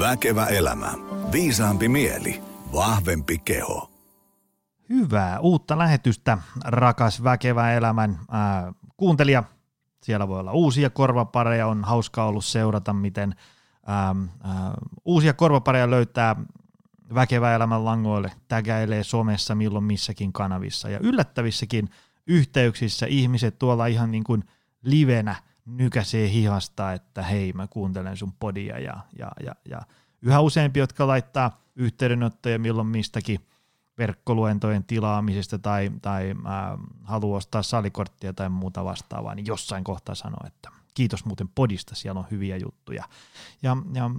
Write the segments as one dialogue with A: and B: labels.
A: Väkevä elämä. Viisaampi mieli. Vahvempi keho.
B: Hyvää uutta lähetystä, rakas Väkevä elämän ää, kuuntelija. Siellä voi olla uusia korvapareja, on hauska ollut seurata, miten ää, ää, uusia korvapareja löytää Väkevä elämän langoille, tägäilee somessa milloin missäkin kanavissa ja yllättävissäkin yhteyksissä ihmiset tuolla ihan niin kuin livenä nykäsee hihasta, että hei mä kuuntelen sun podia ja, ja, ja, ja yhä useampi, jotka laittaa yhteydenottoja milloin mistäkin verkkoluentojen tilaamisesta tai, tai äh, haluaa ostaa salikorttia tai muuta vastaavaa, niin jossain kohtaa sanoo, että kiitos muuten podista, siellä on hyviä juttuja. Ja, ja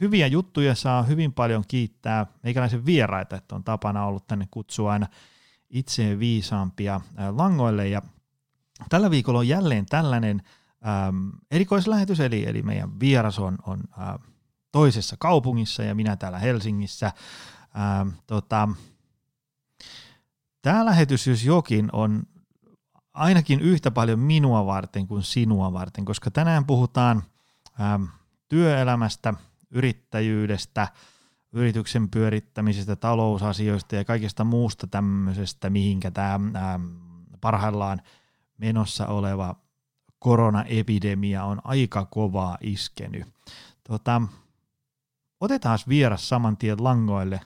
B: hyviä juttuja saa hyvin paljon kiittää meikäläisen vieraita, että on tapana ollut tänne kutsua aina itse viisaampia langoille ja tällä viikolla on jälleen tällainen ähm, erikoislähetys, eli, eli meidän vieras on, on äh, toisessa kaupungissa ja minä täällä Helsingissä. Ähm, tota, Tämä lähetys, jos jokin, on ainakin yhtä paljon minua varten kuin sinua varten, koska tänään puhutaan ähm, työelämästä, yrittäjyydestä, yrityksen pyörittämisestä, talousasioista ja kaikesta muusta tämmöisestä, mihinkä tämä ähm, parhaillaan menossa oleva koronaepidemia on aika kovaa iskenyt. Tota, otetaan vieras saman tien langoille.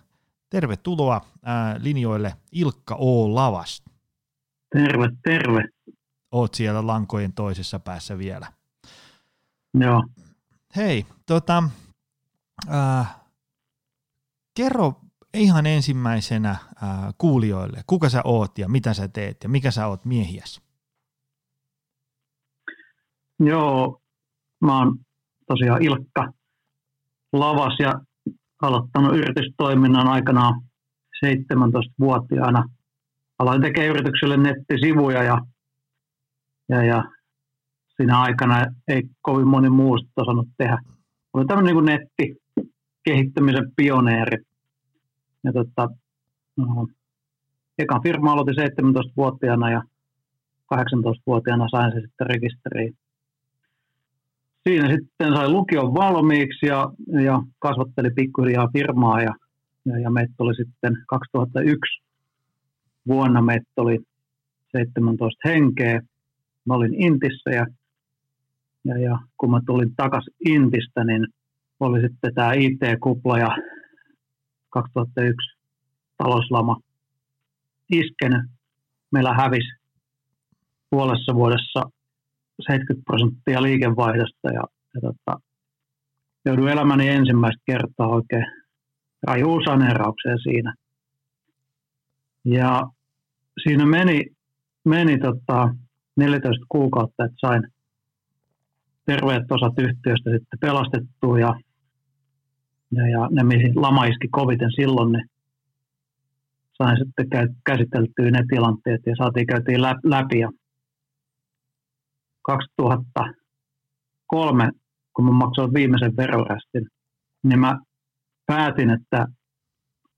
B: Tervetuloa ää, linjoille Ilkka O. Lavas.
C: Terve, terve.
B: Oot siellä lankojen toisessa päässä vielä.
C: Joo.
B: Hei, tota, ää, kerro ihan ensimmäisenä ää, kuulijoille, kuka sä oot ja mitä sä teet ja mikä sä oot miehiäs?
C: Joo, mä oon tosiaan Ilkka Lavas ja aloittanut yritystoiminnan aikanaan 17-vuotiaana. Aloin tekemään yritykselle nettisivuja ja, ja, ja siinä aikana ei kovin moni muu osannut tehdä. Oli tämmöinen niin nettikehittämisen pioneeri. Ja tota, no, ekan firma aloitin 17-vuotiaana ja 18-vuotiaana sain se sitten rekisteriin siinä sitten sai lukion valmiiksi ja, ja kasvatteli pikkuhiljaa firmaa ja, ja, ja meitä oli sitten 2001 vuonna meitä oli 17 henkeä. Mä olin Intissä ja, ja, ja kun mä tulin takaisin Intistä, niin oli sitten tämä IT-kupla ja 2001 talouslama iskenyt. Meillä hävisi puolessa vuodessa 70 prosenttia liikevaihdosta ja, ja tota, joudun elämäni ensimmäistä kertaa oikein rajuun saneeraukseen siinä. Ja siinä meni, meni tota 14 kuukautta, että sain terveet osat yhtiöstä sitten pelastettua ja, ja, ja ne, mihin lama iski koviten silloin, niin sain sitten käsiteltyä ne tilanteet ja saatiin käytiin läpi ja 2003, kun mä maksoin viimeisen verorästin, niin mä päätin, että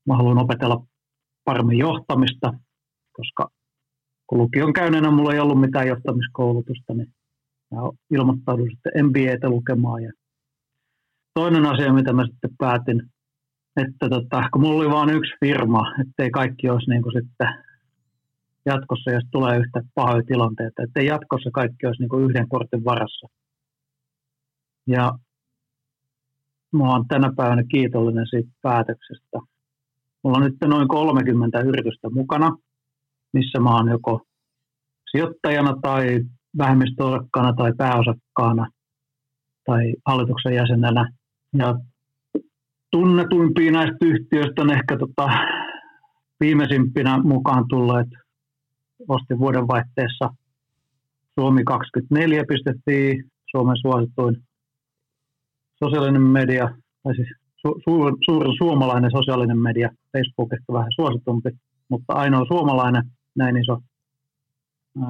C: mä haluan opetella paremmin johtamista, koska kun lukion käyneenä mulla ei ollut mitään johtamiskoulutusta, niin mä ilmoittaudun sitten MBAtä lukemaan. Ja toinen asia, mitä mä sitten päätin, että tota, kun mulla oli vain yksi firma, ettei kaikki olisi niin kuin sitten jatkossa, jos tulee yhtä pahoja tilanteita, että jatkossa kaikki olisi niin kuin yhden kortin varassa. Ja mä oon tänä päivänä kiitollinen siitä päätöksestä. Mulla on nyt noin 30 yritystä mukana, missä mä oon joko sijoittajana tai vähemmistöosakkaana tai pääosakkaana tai hallituksen jäsenenä. Ja tunnetuimpia näistä yhtiöistä on ehkä tota, viimeisimpinä mukaan tulleet ostin vuodenvaihteessa Suomi24.fi, Suomen suosituin sosiaalinen media, tai siis su, su, suurin suomalainen sosiaalinen media, Facebook ehkä vähän suositumpi, mutta ainoa suomalainen, näin iso.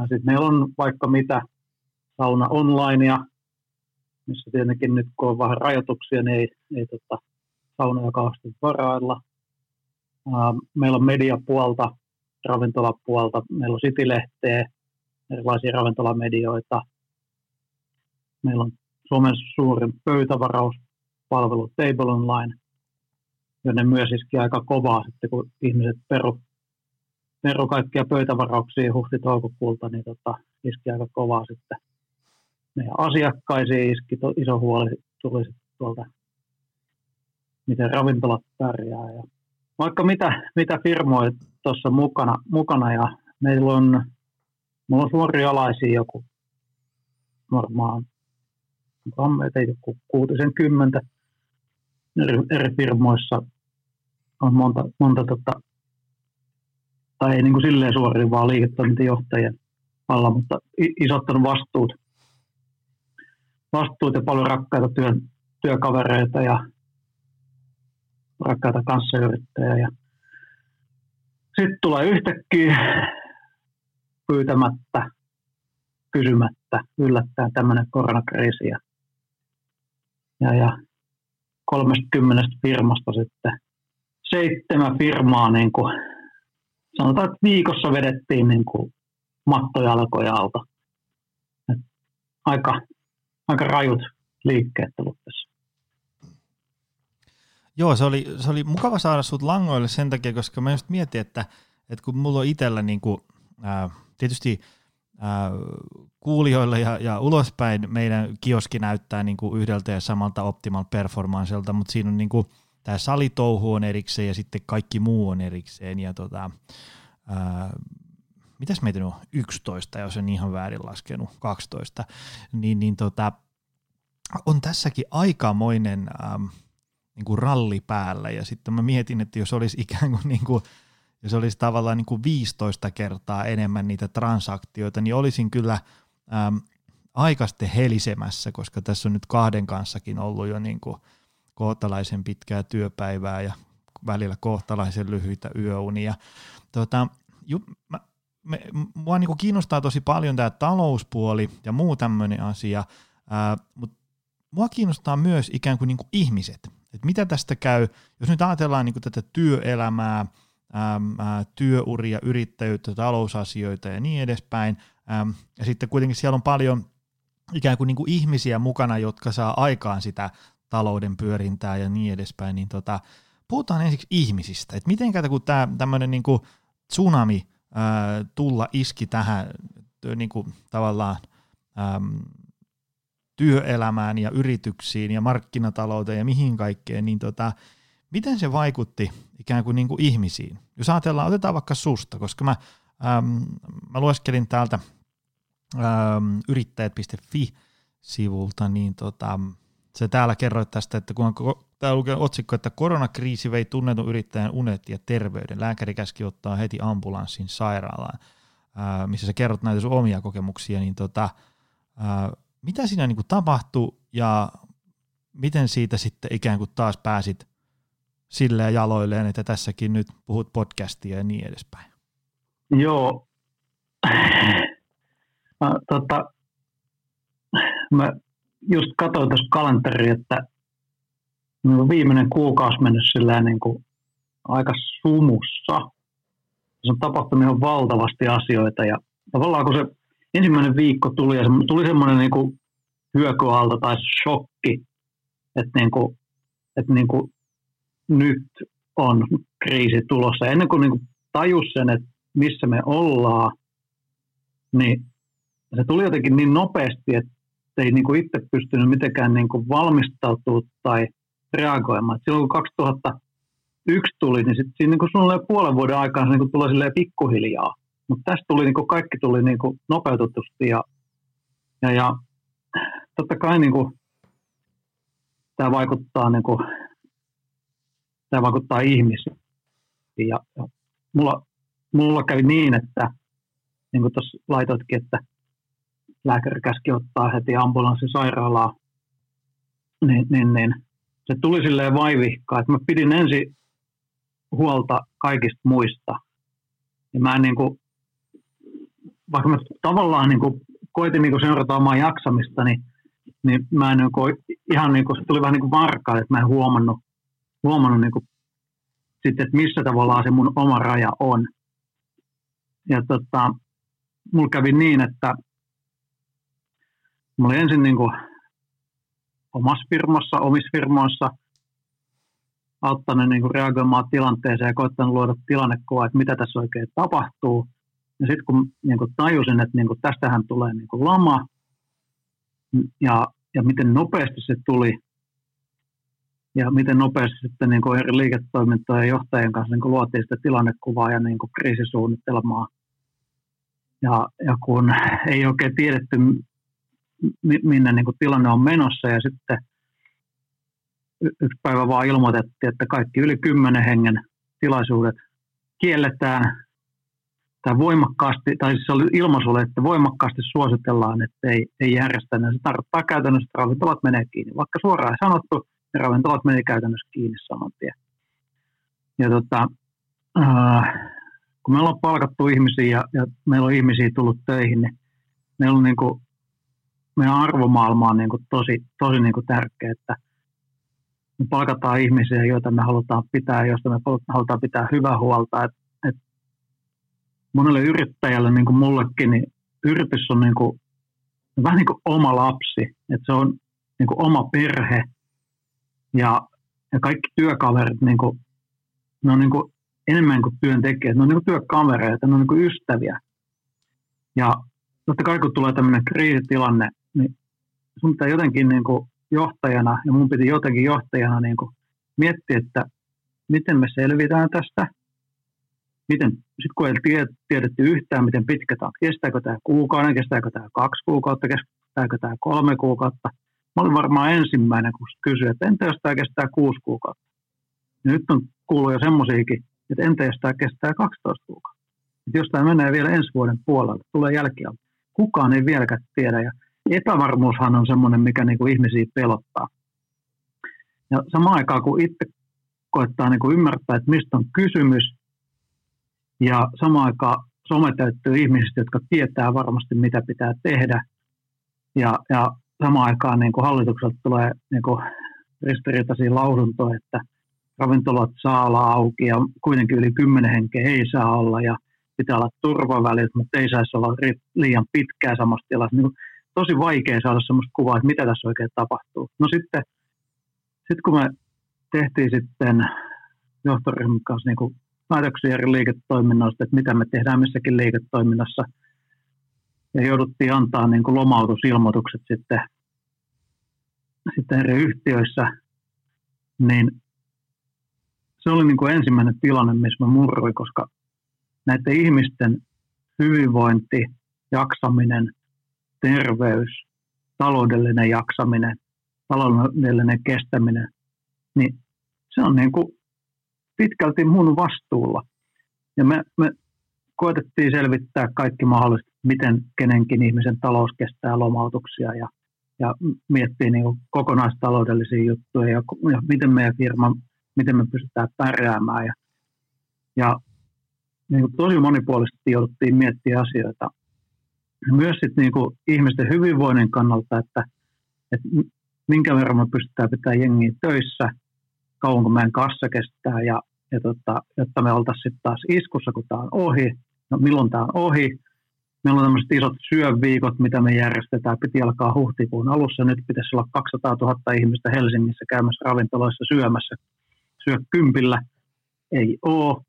C: Sitten meillä on vaikka mitä sauna onlinea, missä tietenkin nyt kun on vähän rajoituksia, niin ei, ei tota, saunoja kauheasti varailla. Meillä on mediapuolta, ravintolapuolta. Meillä on City-lehteä, erilaisia ravintolamedioita. Meillä on Suomen suurin pöytävaraus palvelu Table Online, jonne myös iski aika kovaa sitten, kun ihmiset peru, peru kaikkia pöytävarauksia huhti-toukokuulta, niin tota, iski aika kovaa sitten meidän asiakkaisiin iski to, iso huoli tuli tuolta, miten ravintolat pärjää. Ja vaikka mitä, mitä firmoja tuossa mukana, mukana, ja meillä on, mulla on suoria alaisia joku varmaan onkohan meitä joku kuutisen kymmentä eri, eri firmoissa on monta, monta tota, tai ei niin kuin silleen suorin, vaan liiketoimintajohtajien alla, mutta isottanut vastuut, vastuut ja paljon rakkaita työn, työkavereita ja rakkaita kanssayrittäjiä. Ja sitten tulee yhtäkkiä pyytämättä, kysymättä, yllättäen tämmöinen koronakriisi. Ja, ja, ja 30 firmasta sitten seitsemän firmaa, niin kuin, sanotaan, että viikossa vedettiin niin kuin mattojalkoja alta. Et aika, aika rajut liikkeet ollut tässä.
B: Joo, se oli, se oli mukava saada sut langoille sen takia, koska mä just mietin, että, että kun mulla on itsellä niin kuin, ää, tietysti ää, kuulijoille ja, ja ulospäin meidän kioski näyttää niin kuin yhdeltä ja samalta optimal performancelta, mutta siinä on niin kuin, tämä salitouhu on erikseen ja sitten kaikki muu on erikseen. Ja tota, ää, mitäs meitä on 11, jos en ihan väärin laskenut, 12, niin, niin tota, on tässäkin aikamoinen ähm, niin kuin ralli päällä. Ja sitten mä mietin, että jos olisi ikään kuin, niin kuin jos olisi tavallaan niin kuin 15 kertaa enemmän niitä transaktioita, niin olisin kyllä ähm, aikaste helisemässä, koska tässä on nyt kahden kanssakin ollut jo niin kuin kohtalaisen pitkää työpäivää ja välillä kohtalaisen lyhyitä yöunia. Tota, ju, mä, me, mua niin kuin kiinnostaa tosi paljon tämä talouspuoli ja muu tämmöinen asia, mutta mua kiinnostaa myös ikään kuin, niin kuin ihmiset. Et mitä tästä käy, jos nyt ajatellaan niin kuin tätä työelämää, äm, ää, työuria, yrittäjyyttä, talousasioita ja niin edespäin, äm, ja sitten kuitenkin siellä on paljon ikään kuin, niin kuin ihmisiä mukana, jotka saa aikaan sitä talouden pyörintää ja niin edespäin, niin tota, puhutaan ensiksi ihmisistä, että miten kun tämä tämmöinen niin tsunami ää, tulla iski tähän niin kuin, tavallaan äm, työelämään ja yrityksiin ja markkinatalouteen ja mihin kaikkeen, niin tota, miten se vaikutti ikään kuin, niin kuin ihmisiin? Jos ajatellaan, otetaan vaikka susta, koska mä, äm, mä lueskelin täältä äm, yrittäjät.fi-sivulta, niin tota, se täällä kerroit tästä, että kun täällä lukee otsikko, että koronakriisi vei tunnetun yrittäjän unet ja terveyden. Lääkäri käski ottaa heti ambulanssin sairaalaan, missä sä kerrot näitä sun omia kokemuksia, niin tota, mitä siinä niin tapahtui ja miten siitä sitten ikään kuin taas pääsit silleen jaloilleen, että tässäkin nyt puhut podcastia ja niin edespäin?
C: Joo. Mä, tota, mä just katsoin tuossa kalenteri, että viimeinen kuukausi mennyt sillä niin kuin aika sumussa. Se on tapahtunut ihan valtavasti asioita ja tavallaan kun se ensimmäinen viikko tuli ja se, tuli semmoinen niin kuin hyökyaalto tai shokki, että, niin kuin, että niin kuin nyt on kriisi tulossa. Ennen kuin, niin kuin tajus sen, että missä me ollaan, niin se tuli jotenkin niin nopeasti, että ei niin kuin itse pystynyt mitenkään niin kuin valmistautumaan tai reagoimaan. Et silloin kun 2001 tuli, niin sitten siinä niin kuin suunnilleen puolen vuoden aikaan se niin kuin silleen pikkuhiljaa. Mutta tästä tuli niin kuin kaikki tuli niin kuin nopeutetusti ja, ja, ja totta kai niin kuin, tämä vaikuttaa, niin kuin, tämä vaikuttaa ihmisiin. Ja, ja mulla, mulla kävi niin, että niin kuin tuossa laitoitkin, että lääkäri käski ottaa heti ambulanssi sairaalaa, niin, niin, niin se tuli silleen vaivihkaa, että mä pidin ensin huolta kaikista muista. Ja mä en niin kuin, vaikka mä tavallaan niin kuin koitin niin kuin seurata omaa jaksamista, niin, niin mä en niin kuin, ihan niin kuin, se tuli vähän niin kuin varkaa, että mä en huomannut, huomannut niin kuin, sitten, että missä tavallaan se mun oma raja on. Ja tota, mulla kävi niin, että Mä olin ensin niin kuin omassa firmassa, omissa firmoissa, auttanut niin kuin reagoimaan tilanteeseen ja koittanut luoda tilannekuvaa, että mitä tässä oikein tapahtuu. Ja sitten kun niin kuin tajusin, että niin kuin tästähän tulee niin kuin lama ja, ja miten nopeasti se tuli ja miten nopeasti sitten niin kuin eri liiketoimintojen johtajien kanssa niin kuin luotiin sitä tilannekuvaa ja niin kuin kriisisuunnitelmaa. Ja, ja kun ei oikein tiedetty, minne niin kuin tilanne on menossa ja sitten yksi päivä vaan ilmoitettiin, että kaikki yli kymmenen hengen tilaisuudet kielletään tai voimakkaasti, tai siis oli ilmaisulle, että voimakkaasti suositellaan, että ei, ei järjestä. Se tarkoittaa käytännössä, että ravintolat menee kiinni. Vaikka suoraan sanottu, niin ravintolat menee käytännössä kiinni saman tien. Ja tota, äh, kun me ollaan palkattu ihmisiä ja, ja meillä on ihmisiä tullut töihin, niin meillä on niin kuin, meidän arvomaailma on niin kuin tosi, tosi niin kuin tärkeä, että me palkataan ihmisiä, joita me halutaan pitää, joista me halutaan pitää hyvää huolta. Et, et monelle yrittäjälle, niin kuin mullekin, niin yritys on niin kuin, vähän niin kuin oma lapsi, että se on niin kuin oma perhe. Ja, ja kaikki työkaverit, niin kuin, ne on niin kuin enemmän kuin työntekijät, ne on niin kuin työkavereita, ne on niin kuin ystäviä. Ja totta kai kun tulee tämmöinen kriisitilanne, niin sun pitää jotenkin niin kuin johtajana, ja mun piti jotenkin johtajana niin kuin miettiä, että miten me selvitään tästä, miten, sitten kun ei tiedetty yhtään, miten pitkä tämä kestääkö tämä kuukauden, kestääkö tämä kaksi kuukautta, kestääkö tämä kolme kuukautta. Mä olin varmaan ensimmäinen, kun kysyin, että entä jos tämä kestää kuusi kuukautta. Ja nyt on kuullut jo semmoisiakin, että entä jos tämä kestää 12 kuukautta. Että jos tämä menee vielä ensi vuoden puolella, tulee jälkiä. Kukaan ei vieläkään tiedä. Ja epävarmuushan on semmoinen, mikä niin kuin ihmisiä pelottaa. Ja samaan aikaan, kun itse koettaa niin kuin ymmärtää, että mistä on kysymys, ja samaan aikaan some täyttyy ihmisistä, jotka tietää varmasti, mitä pitää tehdä, ja, ja samaan aikaan niin kuin hallitukselta tulee niin kuin ristiriitaisia lausuntoja, että ravintolat saa olla auki ja kuitenkin yli kymmenen henkeä ei saa olla ja pitää olla turvavälit, mutta ei saisi olla liian pitkää samassa tilassa. Niin tosi vaikea saada sellaista kuvaa, että mitä tässä oikein tapahtuu. No sitten, sitten kun me tehtiin sitten johtoryhmän kanssa niin kuin päätöksiä eri liiketoiminnoista, että mitä me tehdään missäkin liiketoiminnassa, ja jouduttiin antaa niin kuin lomautusilmoitukset sitten, sitten eri yhtiöissä, niin se oli niin kuin ensimmäinen tilanne, missä mä murruin, koska näiden ihmisten hyvinvointi, jaksaminen, terveys, taloudellinen jaksaminen, taloudellinen kestäminen, niin se on niin kuin pitkälti mun vastuulla. Ja me, me koetettiin selvittää kaikki mahdolliset, miten kenenkin ihmisen talous kestää lomautuksia ja, ja miettiä niin kokonaistaloudellisia juttuja ja, ja miten meidän firma, miten me pystytään pärjäämään. Ja, ja niin kuin tosi monipuolisesti jouduttiin miettiä asioita myös sit niinku ihmisten hyvinvoinnin kannalta, että, että minkä verran me pystytään pitämään jengiä töissä, kauanko meidän kassa kestää ja, ja tota, jotta me oltaisiin sitten taas iskussa, kun tämä on ohi. No milloin tämä on ohi? Meillä on tämmöiset isot syöviikot, mitä me järjestetään. Piti alkaa huhtikuun alussa. Nyt pitäisi olla 200 000 ihmistä Helsingissä käymässä ravintoloissa syömässä. Syö kympillä. Ei ole.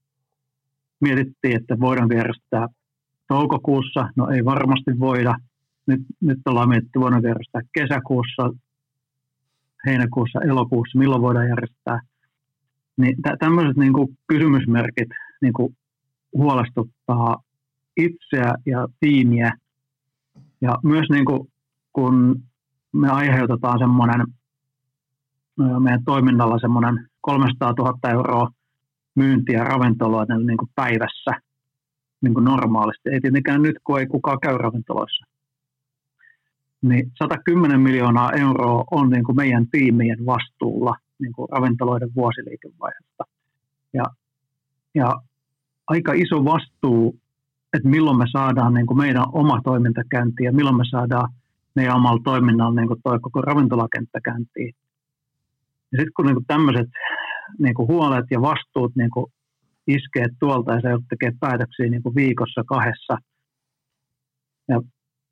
C: Mietittiin, että voidaan järjestää toukokuussa, no ei varmasti voida. Nyt, nyt ollaan mietitty vuonna järjestää kesäkuussa, heinäkuussa, elokuussa, milloin voidaan järjestää. Niin tä- tämmöiset niin kuin kysymysmerkit niin kuin huolestuttaa itseä ja tiimiä. Ja myös niin kuin, kun me aiheutetaan semmoinen meidän toiminnalla semmoinen 300 000 euroa myyntiä ravintoloiden niin kuin päivässä – niin kuin normaalisti. Ei tietenkään nyt, kun ei kukaan käy ravintoloissa. Niin 110 miljoonaa euroa on niin kuin meidän tiimien vastuulla niin kuin ravintoloiden vuosiliikevaihdosta. Ja, ja aika iso vastuu, että milloin me saadaan niin kuin meidän oma toiminta käyntiin ja milloin me saadaan meidän omalla toiminnalla niin kuin toi koko ravintolakenttä käyntiin. Ja sitten kun niin tämmöiset niin huolet ja vastuut niin kuin iskee tuolta ja se joudut tekemään päätöksiä niin kuin viikossa kahdessa. Ja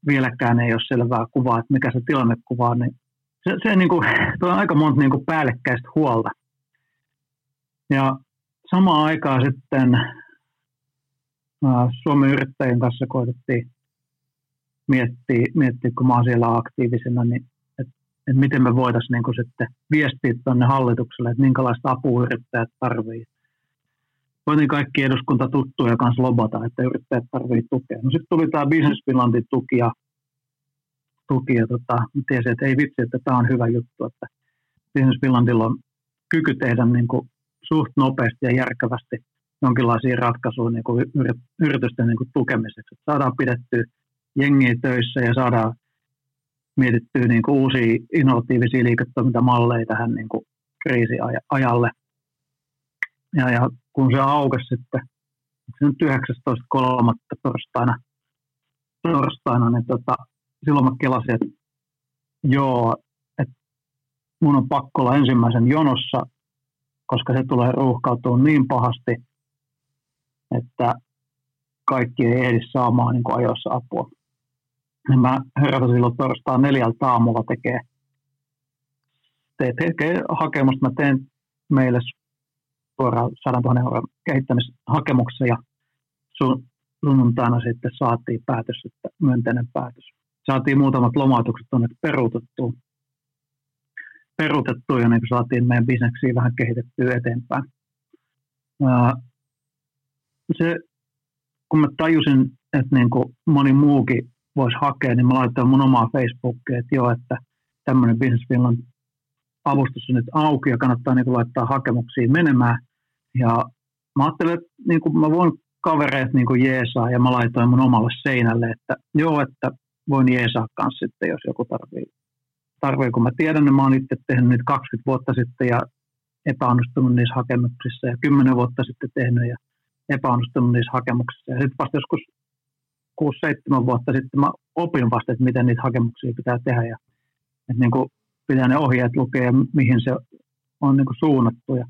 C: vieläkään ei ole selvää kuvaa, että mikä se tilannekuva on, niin se, se niin kuin, tuo on aika monta niin kuin päällekkäistä huolta. Ja samaan aikaan sitten Suomen yrittäjien kanssa koitettiin miettiä, miettiä kun mä oon siellä aktiivisena, niin että et miten me voitaisiin niin sitten viestiä tuonne hallitukselle, että minkälaista apua yrittäjät tarvitsevat. Voitiin kaikki eduskuntatuttuja kanssa lobata, että yrittäjät tarvitsevat tukea. No sitten tuli tämä Business Finlandin tuki ja, tuki ja tota, tiesin, että ei vitsi, että tämä on hyvä juttu, että Business Finlandilla on kyky tehdä niin kuin suht nopeasti ja järkevästi jonkinlaisia ratkaisuja niin kuin yritysten niin kuin tukemiseksi. Että saadaan pidettyä jengiä töissä ja saadaan mietittyä niin kuin uusia innovatiivisia liiketoimintamalleja tähän niin kuin kriisiajalle. Ja, ja kun se aukesi sitten, se on 19.3. torstaina, torstaina niin tota, silloin mä kelasin, että joo, että mun on pakko olla ensimmäisen jonossa, koska se tulee ruuhkautua niin pahasti, että kaikki ei ehdi saamaan niin ajoissa apua. Ja mä herätän silloin torstaan neljältä aamulla tekee, te, tekee hakemusta. Mä teen meille suoraan 100 000 euron kehittämishakemuksen ja sun, sunnuntaina sitten saatiin päätös, että myönteinen päätös. Saatiin muutamat lomautukset tuonne peruutettua. Peruutettua ja niin saatiin meidän bisneksiä vähän kehitettyä eteenpäin. se, kun mä tajusin, että niin kuin moni muukin voisi hakea, niin mä laitoin mun omaa Facebookia, että joo, että tämmöinen Business Finland avustus on nyt auki ja kannattaa niin kuin laittaa hakemuksia menemään. Ja mä ajattelin, että niin kuin mä voin kavereet niin kuin jeesaa ja mä laitoin mun omalle seinälle, että joo, että voin jeesaa kanssa sitten, jos joku tarvii. tarvii kun mä tiedän, että mä oon itse tehnyt niitä 20 vuotta sitten ja epäonnistunut niissä hakemuksissa ja 10 vuotta sitten tehnyt ja epäonnistunut niissä hakemuksissa. Ja sitten vasta joskus 6-7 vuotta sitten mä opin vasta, että miten niitä hakemuksia pitää tehdä ja että niin kuin pitää ne ohjeet lukea ja mihin se on niin kuin suunnattu. Ja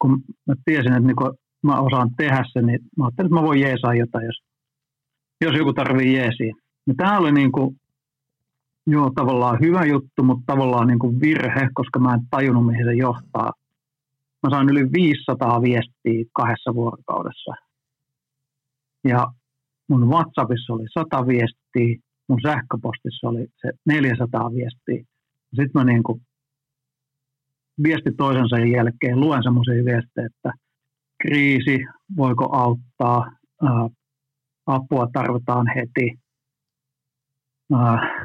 C: kun mä tiesin, että niin kuin mä osaan tehdä sen, niin mä ajattelin, että mä voin jeesaa jotain, jos, jos joku tarvii jeesiä. Ja tämä oli niin kuin, joo, tavallaan hyvä juttu, mutta tavallaan niin kuin virhe, koska mä en tajunnut, mihin se johtaa. Mä sain yli 500 viestiä kahdessa vuorokaudessa. Ja mun WhatsAppissa oli 100 viestiä, mun sähköpostissa oli se 400 viestiä. Sitten mä niin kuin viesti toisensa jälkeen luen semmoisia viestejä, että kriisi, voiko auttaa, apua tarvitaan heti,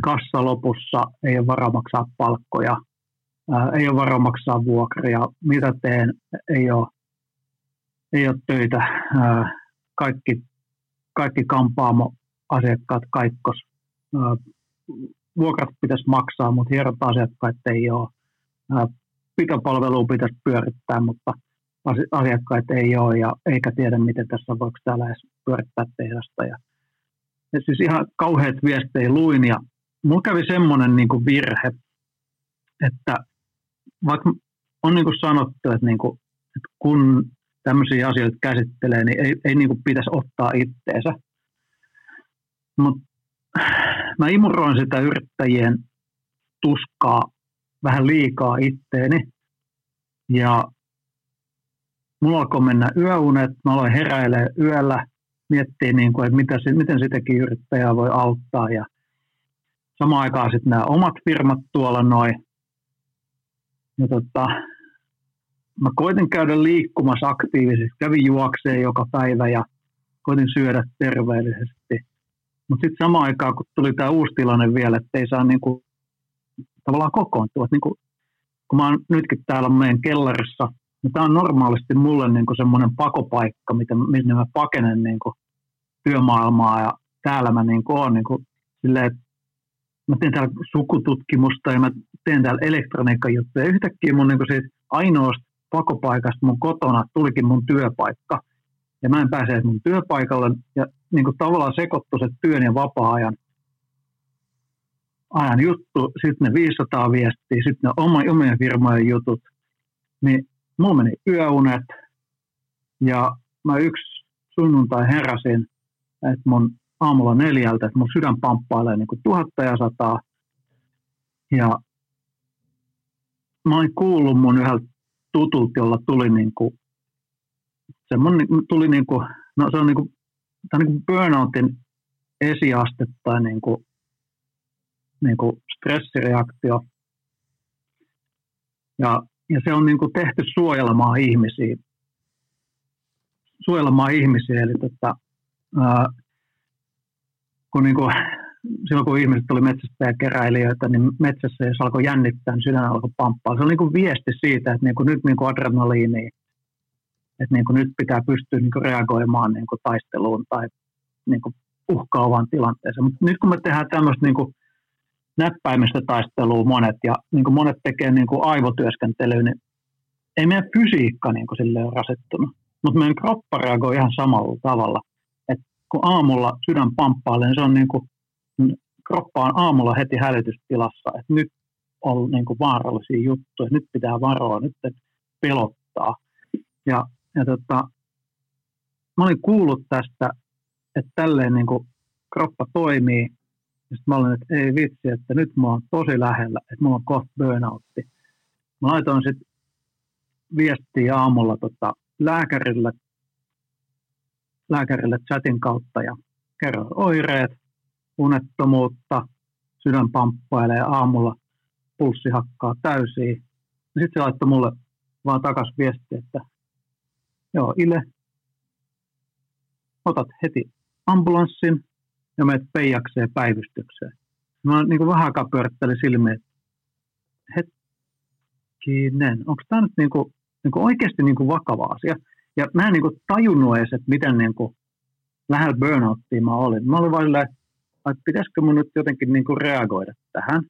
C: kassa lopussa, ei ole varaa maksaa palkkoja, ei ole varaa maksaa vuokria, mitä teen, ei ole, ei ole töitä, kaikki kaikki kampaamo-asiakkaat kaikkos. Vuokrat pitäisi maksaa, mutta hierot asiakkaat ei ole. Pitopalvelua pitäisi pyörittää, mutta asiakkaat ei ole ja eikä tiedä, miten tässä voiko täällä edes pyörittää tehdasta. Ja, ja siis ihan kauheat viestejä luin ja mulla kävi semmoinen niin virhe, että vaikka on niin kuin sanottu, että, niin kuin, että kun tämmöisiä asioita käsittelee, niin ei, ei niin kuin pitäisi ottaa itteensä. Mutta mä imuroin sitä yrittäjien tuskaa vähän liikaa itteeni. Ja mulla alkoi mennä yöunet, mä aloin heräilemään yöllä, miettiä, niin kuin, että mitä, miten sitäkin yrittäjää voi auttaa. Ja samaan aikaan sitten nämä omat firmat tuolla noin. Ja tota, mä koitin käydä liikkumassa aktiivisesti, kävin juokseen joka päivä ja koitin syödä terveellisesti. Mutta sitten samaan aikaan, kun tuli tämä uusi tilanne vielä, että ei saa niinku, tavallaan kokoontua. Niinku, kun mä oon nytkin täällä meidän kellarissa, niin tämä on normaalisti mulle niinku semmoinen pakopaikka, mitä, minne mä pakenen niinku työmaailmaa ja täällä mä niinku oon niinku, silleen, että mä teen täällä sukututkimusta ja mä teen täällä elektroniikkajuttuja. Yhtäkkiä mun niinku siitä ainoasta pakopaikasta mun kotona tulikin mun työpaikka. Ja mä en pääse mun työpaikalle ja niin kuin tavallaan sekoittu se työn ja vapaa-ajan ajan juttu, sitten ne 500 viestiä, sitten ne oma, omien firmojen jutut, niin mulla meni yöunet ja mä yksi sunnuntai heräsin, että mun aamulla neljältä, että mun sydän pamppailee niin kuin tuhatta ja sataa. Ja mä olin kuullut mun yhdeltä tutulta, jolla tuli niin kuin, semmoinen, tuli niin kuin, no se on niin kuin, tämä niin kuin burnoutin esiaste tai niin kuin, niin kuin stressireaktio. Ja, ja se on niin kuin tehty suojelemaan ihmisiä. Suojelemaan ihmisiä, eli tota, kun niin kuin, silloin kun ihmiset tuli metsästä ja keräilijöitä, niin metsässä jos alkoi jännittää, niin sydän alkoi pamppaa. Se on niin kuin viesti siitä, että niin kuin nyt niin kuin adrenaliini, että niin kuin nyt pitää pystyä niin kuin reagoimaan niin kuin taisteluun tai niin kuin uhkaavaan tilanteeseen. Mutta nyt kun me tehdään tämmöistä niin kuin näppäimistä taistelua monet ja niin kuin monet tekee niin kuin aivotyöskentelyä, niin ei meidän fysiikka niin kuin sille ole rasittunut. Mutta meidän kroppa reagoi ihan samalla tavalla. Kun aamulla sydän pamppailee, niin se on niin kuin kroppa on aamulla heti hälytystilassa, että nyt on niin kuin vaarallisia juttuja, nyt pitää varoa, nyt pelottaa. Ja, ja tota, mä olin kuullut tästä, että tälleen niin kuin kroppa toimii. Ja sitten mä olin, että ei vitsi, että nyt mä oon tosi lähellä, että mulla on kohta burnoutti. Mä laitoin sitten viestiä aamulla tota, lääkärille, lääkärille chatin kautta ja kerroin oireet unettomuutta, sydän pamppailee aamulla, pulssi hakkaa täysiin. Sitten se laittoi mulle vaan takaisin viesti, että joo, Ile, otat heti ambulanssin ja menet peijakseen päivystykseen. Mä niin kuin vähän aikaa silmiä, että hetkinen, onko tämä nyt niin kuin, niin kuin oikeasti niin kuin vakava asia? Ja mä en niin kuin tajunnut edes, että miten niin kuin lähellä burnouttia mä olin. Mä olin vaan että pitäisikö mun nyt jotenkin niin kuin reagoida tähän.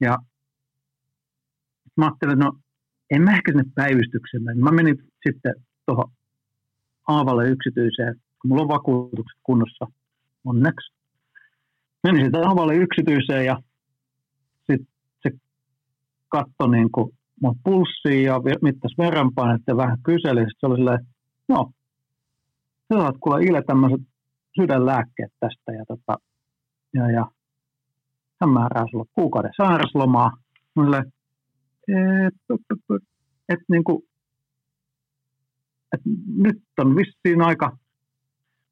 C: Ja mä ajattelin, no en mä ehkä sinne päivystykselle. Mä menin sitten tuohon Aavalle yksityiseen, kun mulla on vakuutukset kunnossa onneksi. Menin sitten Aavalle yksityiseen ja sitten se katsoi niin kuin mun pulssiin ja mittasi verranpainetta ja vähän kyseli. Sitten se oli silleen, no, sä saat kuule Ile tämmöiset sydänlääkkeet tästä ja tota, ja, ja hän määrää sulle kuukauden sairaslomaa. Mulle, että et, niin kuin, et nyt on vissiin aika,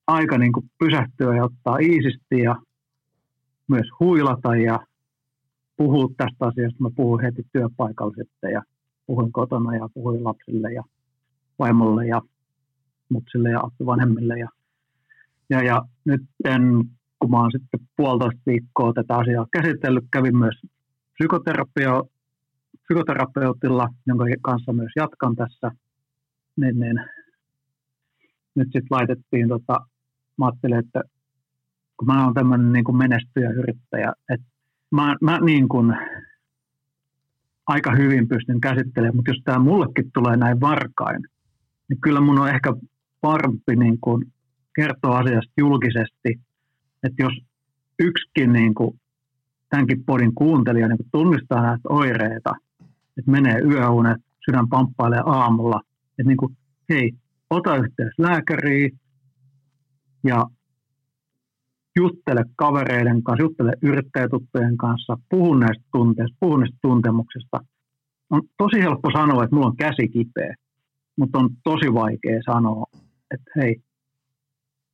C: aika niin kuin pysähtyä ja ottaa iisisti ja myös huilata ja puhua tästä asiasta. Mä puhuin heti työpaikalla sitten ja puhuin kotona ja puhuin lapsille ja vaimolle ja mutsille ja vanhemmille. Ja, ja, ja nyt en kun mä oon sitten puolitoista viikkoa tätä asiaa käsitellyt, kävin myös psykoterapia, psykoterapeutilla, jonka kanssa myös jatkan tässä, niin, niin nyt sitten laitettiin, tota, mä ajattelin, että kun mä oon tämmöinen niin menestyjä yrittäjä, että mä, mä niin kuin aika hyvin pystyn käsittelemään, mutta jos tämä mullekin tulee näin varkain, niin kyllä mun on ehkä parempi niin kuin kertoa asiasta julkisesti että jos yksikin niin kuin, tämänkin podin kuuntelija niin kuin tunnistaa näitä oireita, että menee yöunet, sydän pamppailee aamulla, että niin kuin, hei, ota yhteys lääkäriin ja juttele kavereiden kanssa, juttele yrittäjätuttujen kanssa, puhu näistä tunteista, puhu näistä tuntemuksista. On tosi helppo sanoa, että mulla on käsi kipeä, mutta on tosi vaikea sanoa, että hei,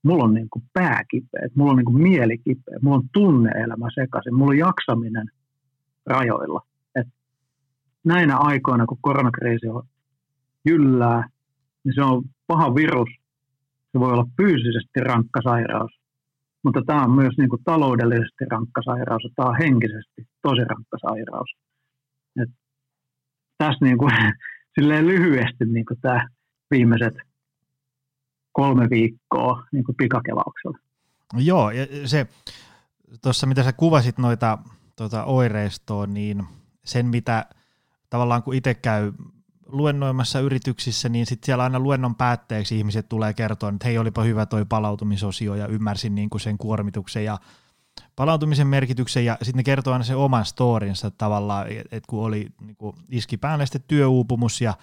C: mulla on niin pää kipeä, mulla on niin kuin mieli kipeä, mulla on tunneelämä sekaisin, mulla on jaksaminen rajoilla. Et näinä aikoina, kun koronakriisi on jyllää, niin se on paha virus. Se voi olla fyysisesti rankka sairaus, mutta tämä on myös niin kuin taloudellisesti rankka sairaus ja tämä on henkisesti tosi rankka sairaus. Et tässä niin kuin, silleen lyhyesti niin kuin tämä viimeiset kolme viikkoa niin kuin pikakelauksella.
B: Joo, ja se tuossa mitä sä kuvasit noita tuota oireistoa, niin sen mitä tavallaan kun itse käy luennoimassa yrityksissä, niin sitten siellä aina luennon päätteeksi ihmiset tulee kertoa, että hei olipa hyvä toi palautumisosio ja ymmärsin niin kuin sen kuormituksen ja palautumisen merkityksen. Ja sitten ne kertoo aina sen oman storinsa tavallaan, että kun oli niin kuin iski päälle sitten työuupumus ja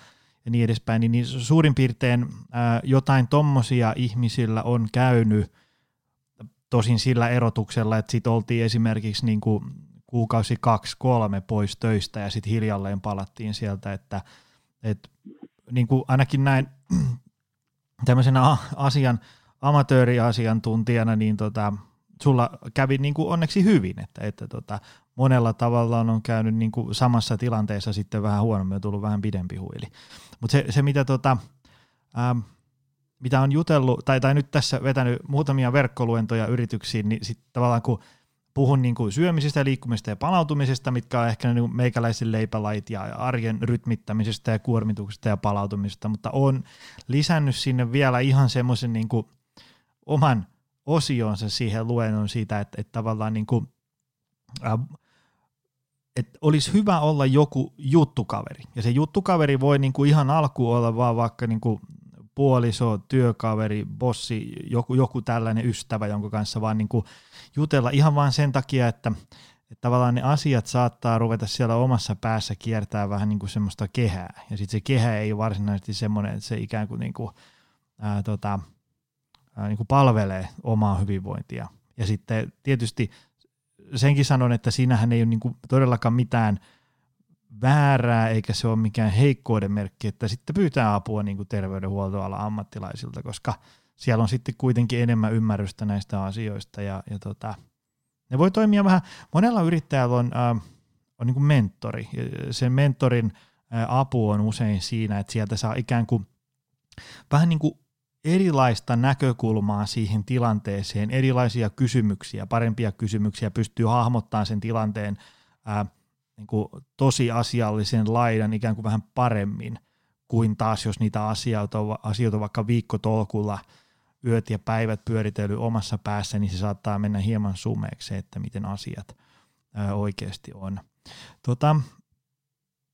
B: ja niin edespäin, niin, niin suurin piirtein ää, jotain tommosia ihmisillä on käynyt, tosin sillä erotuksella, että sitten oltiin esimerkiksi niin kuin kuukausi kaksi, kolme pois töistä ja sitten hiljalleen palattiin sieltä, että et, niin kuin ainakin näin tämmöisenä asian, amatööriasiantuntijana, niin tota, sulla kävi niin kuin onneksi hyvin, että, että tota, monella tavalla on käynyt niin kuin samassa tilanteessa sitten vähän huonommin, on tullut vähän pidempi huili. Mutta se, se, mitä, tota, ähm, mitä on jutellut, tai, tai nyt tässä vetänyt muutamia verkkoluentoja yrityksiin, niin sitten tavallaan kun puhun niin kuin syömisestä, liikkumisesta ja palautumisesta, mitkä on ehkä niin meikäläisen leipälait ja arjen rytmittämisestä ja kuormituksesta ja palautumisesta, mutta on lisännyt sinne vielä ihan semmoisen niin oman osionsa siihen luennon siitä, että, että tavallaan niin kuin, äh, että olisi hyvä olla joku juttukaveri. Ja se juttukaveri voi niin kuin ihan alku olla vaan vaikka niin kuin puoliso, työkaveri, bossi, joku, joku tällainen ystävä, jonka kanssa vaan niin kuin jutella ihan vaan sen takia, että, että tavallaan ne asiat saattaa ruveta siellä omassa päässä kiertää vähän niin kuin semmoista kehää. Ja sitten se kehä ei varsinaisesti semmoinen, että se ikään kuin, niin kuin ää, tota, ää, niin kuin palvelee omaa hyvinvointia. Ja sitten tietysti senkin sanon, että siinähän ei ole niin kuin todellakaan mitään väärää, eikä se ole mikään heikkouden merkki, että sitten pyytää apua niin kuin terveydenhuoltoalan ammattilaisilta, koska siellä on sitten kuitenkin enemmän ymmärrystä näistä asioista ja, ja tota, ne voi toimia vähän, monella yrittäjällä on, äh, on niin kuin mentori, sen mentorin äh, apu on usein siinä, että sieltä saa ikään kuin vähän niin kuin erilaista näkökulmaa siihen tilanteeseen, erilaisia kysymyksiä, parempia kysymyksiä, pystyy hahmottamaan sen tilanteen ää, niin kuin tosiasiallisen laidan ikään kuin vähän paremmin kuin taas, jos niitä asioita on, asioita on vaikka viikkotolkulla yöt ja päivät pyöritellyt omassa päässä, niin se saattaa mennä hieman sumeeksi, että miten asiat ää, oikeasti on. Tota,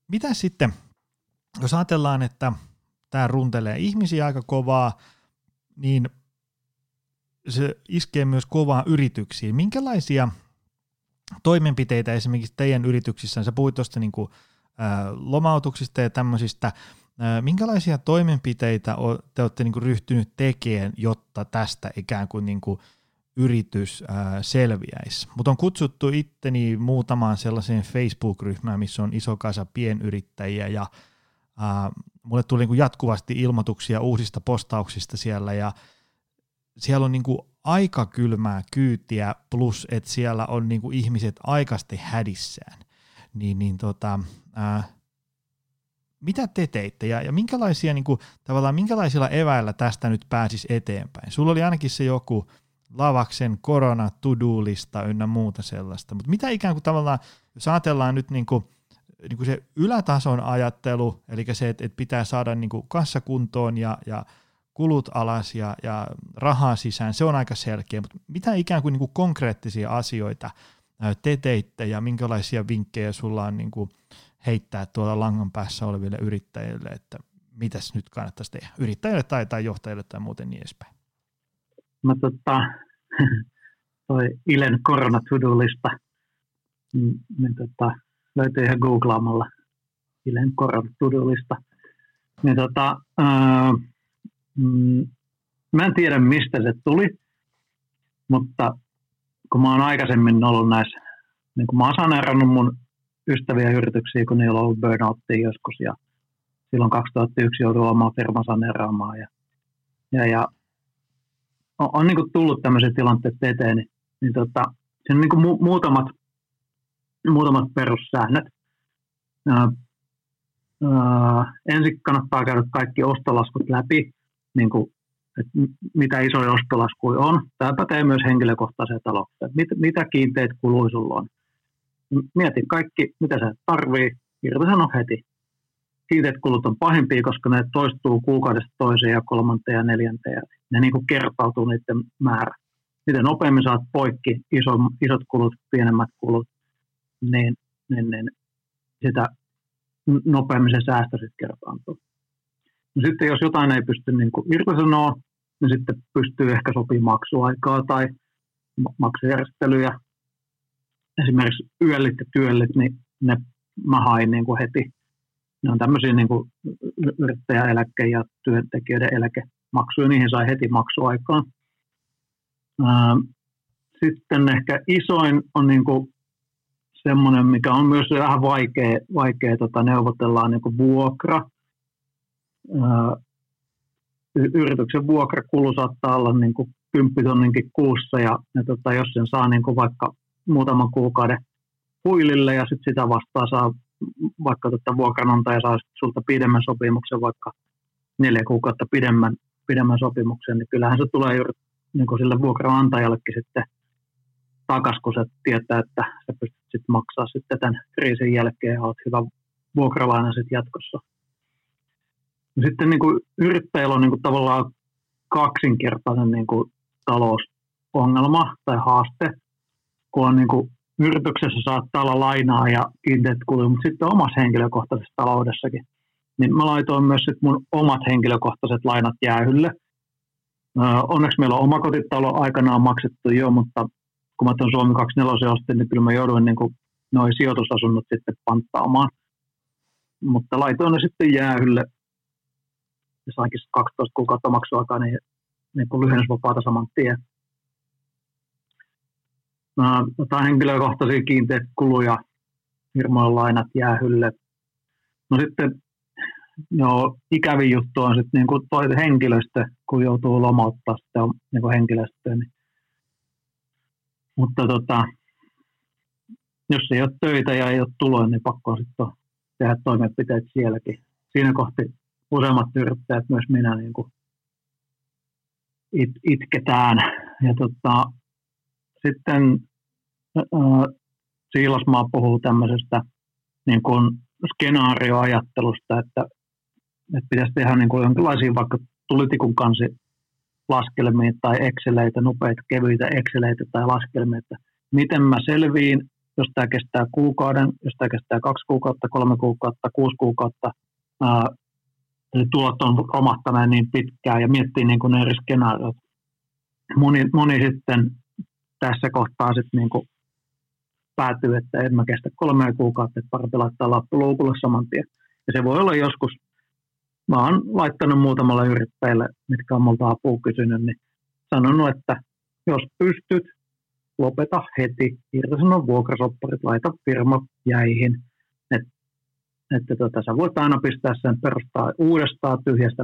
B: mitä sitten, jos ajatellaan, että tämä runtelee ihmisiä aika kovaa, niin se iskee myös kovaa yrityksiin. Minkälaisia toimenpiteitä esimerkiksi teidän yrityksissä, sä puhuit tuosta niin lomautuksista ja tämmöisistä, minkälaisia toimenpiteitä te olette niin kuin ryhtynyt tekemään, jotta tästä ikään kuin, niin kuin yritys selviäisi. Mutta on kutsuttu itteni muutamaan sellaiseen Facebook-ryhmään, missä on iso kasa pienyrittäjiä ja mulle tuli niin kuin jatkuvasti ilmoituksia uusista postauksista siellä ja siellä on niin kuin aika kylmää kyytiä plus, että siellä on niin kuin ihmiset aikasti hädissään. Niin, niin tota, ää, mitä te teitte ja, ja minkälaisia, niin kuin, tavallaan minkälaisilla eväillä tästä nyt pääsisi eteenpäin? Sulla oli ainakin se joku Lavaksen korona to lista ynnä muuta sellaista, mutta mitä ikään kuin tavallaan, jos ajatellaan nyt niin kuin, niin kuin se ylätason ajattelu, eli se, että, että pitää saada niin kassakuntoon ja, ja kulut alas ja, ja rahaa sisään, se on aika selkeä, mutta mitä ikään kuin, niin kuin konkreettisia asioita te teitte ja minkälaisia vinkkejä sulla on niin kuin heittää tuolla langan päässä oleville yrittäjille, että mitäs nyt kannattaisi tehdä, yrittäjille tai, tai johtajille tai muuten niin edespäin?
C: Mä tota, toi Ilen korona lista niin, niin tota, löytyy ihan googlaamalla Ilen korona lista Niin tota, ää, mm, mä en tiedä mistä se tuli, mutta kun mä oon aikaisemmin ollut näissä, niin kun mä oon mun ystäviä yrityksiä, kun niillä on ollut burnouttia joskus ja silloin 2001 jouduin omaa firma saneeraamaan ja, ja, ja on, on niin kuin tullut tämmöiset tilanteet eteen, niin, niin tota, siinä on niin kuin mu- muutamat, muutamat perussäännöt. Ää, ää, ensin kannattaa käydä kaikki ostolaskut läpi, niin kuin, että mitä isoja ostolaskuja on. Tämä pätee myös henkilökohtaiseen talouteen. Mit, mitä kiinteät kuluja sulla on. Mieti kaikki, mitä sä tarvii, irtisano heti. Kiinteät kulut on pahimpia, koska ne toistuu kuukaudesta toiseen ja kolmanteen ja neljänteen. Ne niin kuin kertautuu niiden määrä. Miten nopeammin saat poikki iso, isot kulut, pienemmät kulut, niin, niin, niin sitä nopeammin se säästö sitten kertaantuu. Sitten jos jotain ei pysty niin kuin irtisanoa, niin sitten pystyy ehkä sopimaan maksuaikaa tai maksujärjestelyjä. Esimerkiksi yöllit ja työllit, niin ne mä hain niin kuin heti. Ne on tämmöisiä niin kuin yrittäjäeläke- ja työntekijöiden eläkemaksuja, niihin sai heti maksuaikaan. Sitten ehkä isoin on niin kuin semmoinen, mikä on myös vähän vaikea, vaikea tota, neuvotellaan niin vuokra. Yrityksen vuokrakulu saattaa olla niin kuin 10 tonninkin kuussa ja, ja tota, jos sen saa niin kuin vaikka muutaman kuukauden huilille ja sitten sitä vastaa saa vaikka tota vuokranantaja saa sulta pidemmän sopimuksen, vaikka neljä kuukautta pidemmän, pidemmän sopimuksen, niin kyllähän se tulee juuri niin kuin sille vuokranantajallekin sitten takaisin, kun se tietää, että sä pystyt sitten maksaa sitten tämän kriisin jälkeen ja olet hyvä vuokralainen sitten jatkossa. Sitten niin kuin yrittäjillä on niin kuin tavallaan kaksinkertainen niin kuin talousongelma tai haaste, kun on niin kuin yrityksessä saattaa olla lainaa ja kiinteät kuluja, mutta sitten omassa henkilökohtaisessa taloudessakin. Niin mä laitoin myös sit mun omat henkilökohtaiset lainat jäähylle. onneksi meillä on omakotitalo aikanaan maksettu jo, mutta kun mä tuon Suomi 24 ostin, niin kyllä mä jouduin niin noin sijoitusasunnot sitten panttaamaan. Mutta laitoin ne sitten jäähylle ja sainkin 12 kuukautta maksuaikaa, niin, niin kuin lyhennysvapaata saman tien. Mä otan henkilökohtaisia kiinteät kuluja, firmojen lainat jäähylle. No sitten joo, ikävin juttu on sitten niin toi henkilöstö, kun joutuu lomauttaa sitä niin kuin henkilöstöä. Niin. Mutta tota, jos ei ole töitä ja ei ole tuloja, niin pakko sitten tehdä toimenpiteet sielläkin. Siinä kohti useammat yrittäjät, myös minä, niin kuin it, itketään. Ja tota, sitten Siilasmaa puhuu tämmöisestä niin kuin skenaarioajattelusta, että, että pitäisi tehdä niin kuin jonkinlaisia vaikka tulitikun kansi laskelmia tai exceleitä, nopeita, kevyitä exceleitä tai laskelmia, että miten mä selviin, jos tämä kestää kuukauden, jos tämä kestää kaksi kuukautta, kolme kuukautta, kuusi kuukautta, ää, eli tulot on romahtaneet niin pitkään ja miettii niin kuin eri skenaariot. Moni, moni sitten tässä kohtaa sitten niin kuin päätyy, että en mä kestä kolme kuukautta, että parempi laittaa lappu luukulle saman tien. Ja se voi olla joskus, mä oon laittanut muutamalle yrittäjälle, mitkä on multa apua kysynyt, niin sanonut, että jos pystyt, lopeta heti, irtisano vuokrasopparit, laita firma jäihin, että tota, sä voit aina pistää sen perustaa uudestaan tyhjästä,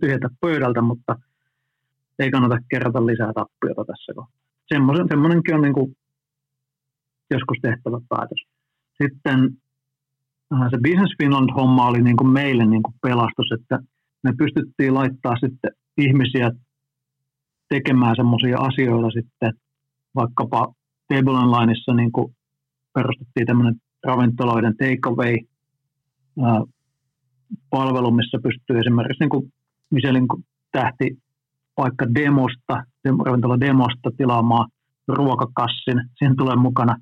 C: tyhjältä pöydältä, mutta ei kannata kerätä lisää tappiota tässä kohtaa. Semmoinenkin on niin kuin joskus tehtävä päätös. Sitten äh, se Business Finland-homma oli niin kuin meille niin kuin pelastus, että me pystyttiin laittaa sitten ihmisiä tekemään semmoisia asioita sitten, vaikkapa Table Onlineissa niin perustettiin tämmöinen ravintoloiden takeaway äh, palvelu, missä pystyy esimerkiksi niin kuin Michelin tähti vaikka demosta, ravintola demosta tilaamaan ruokakassin. Siinä tulee mukana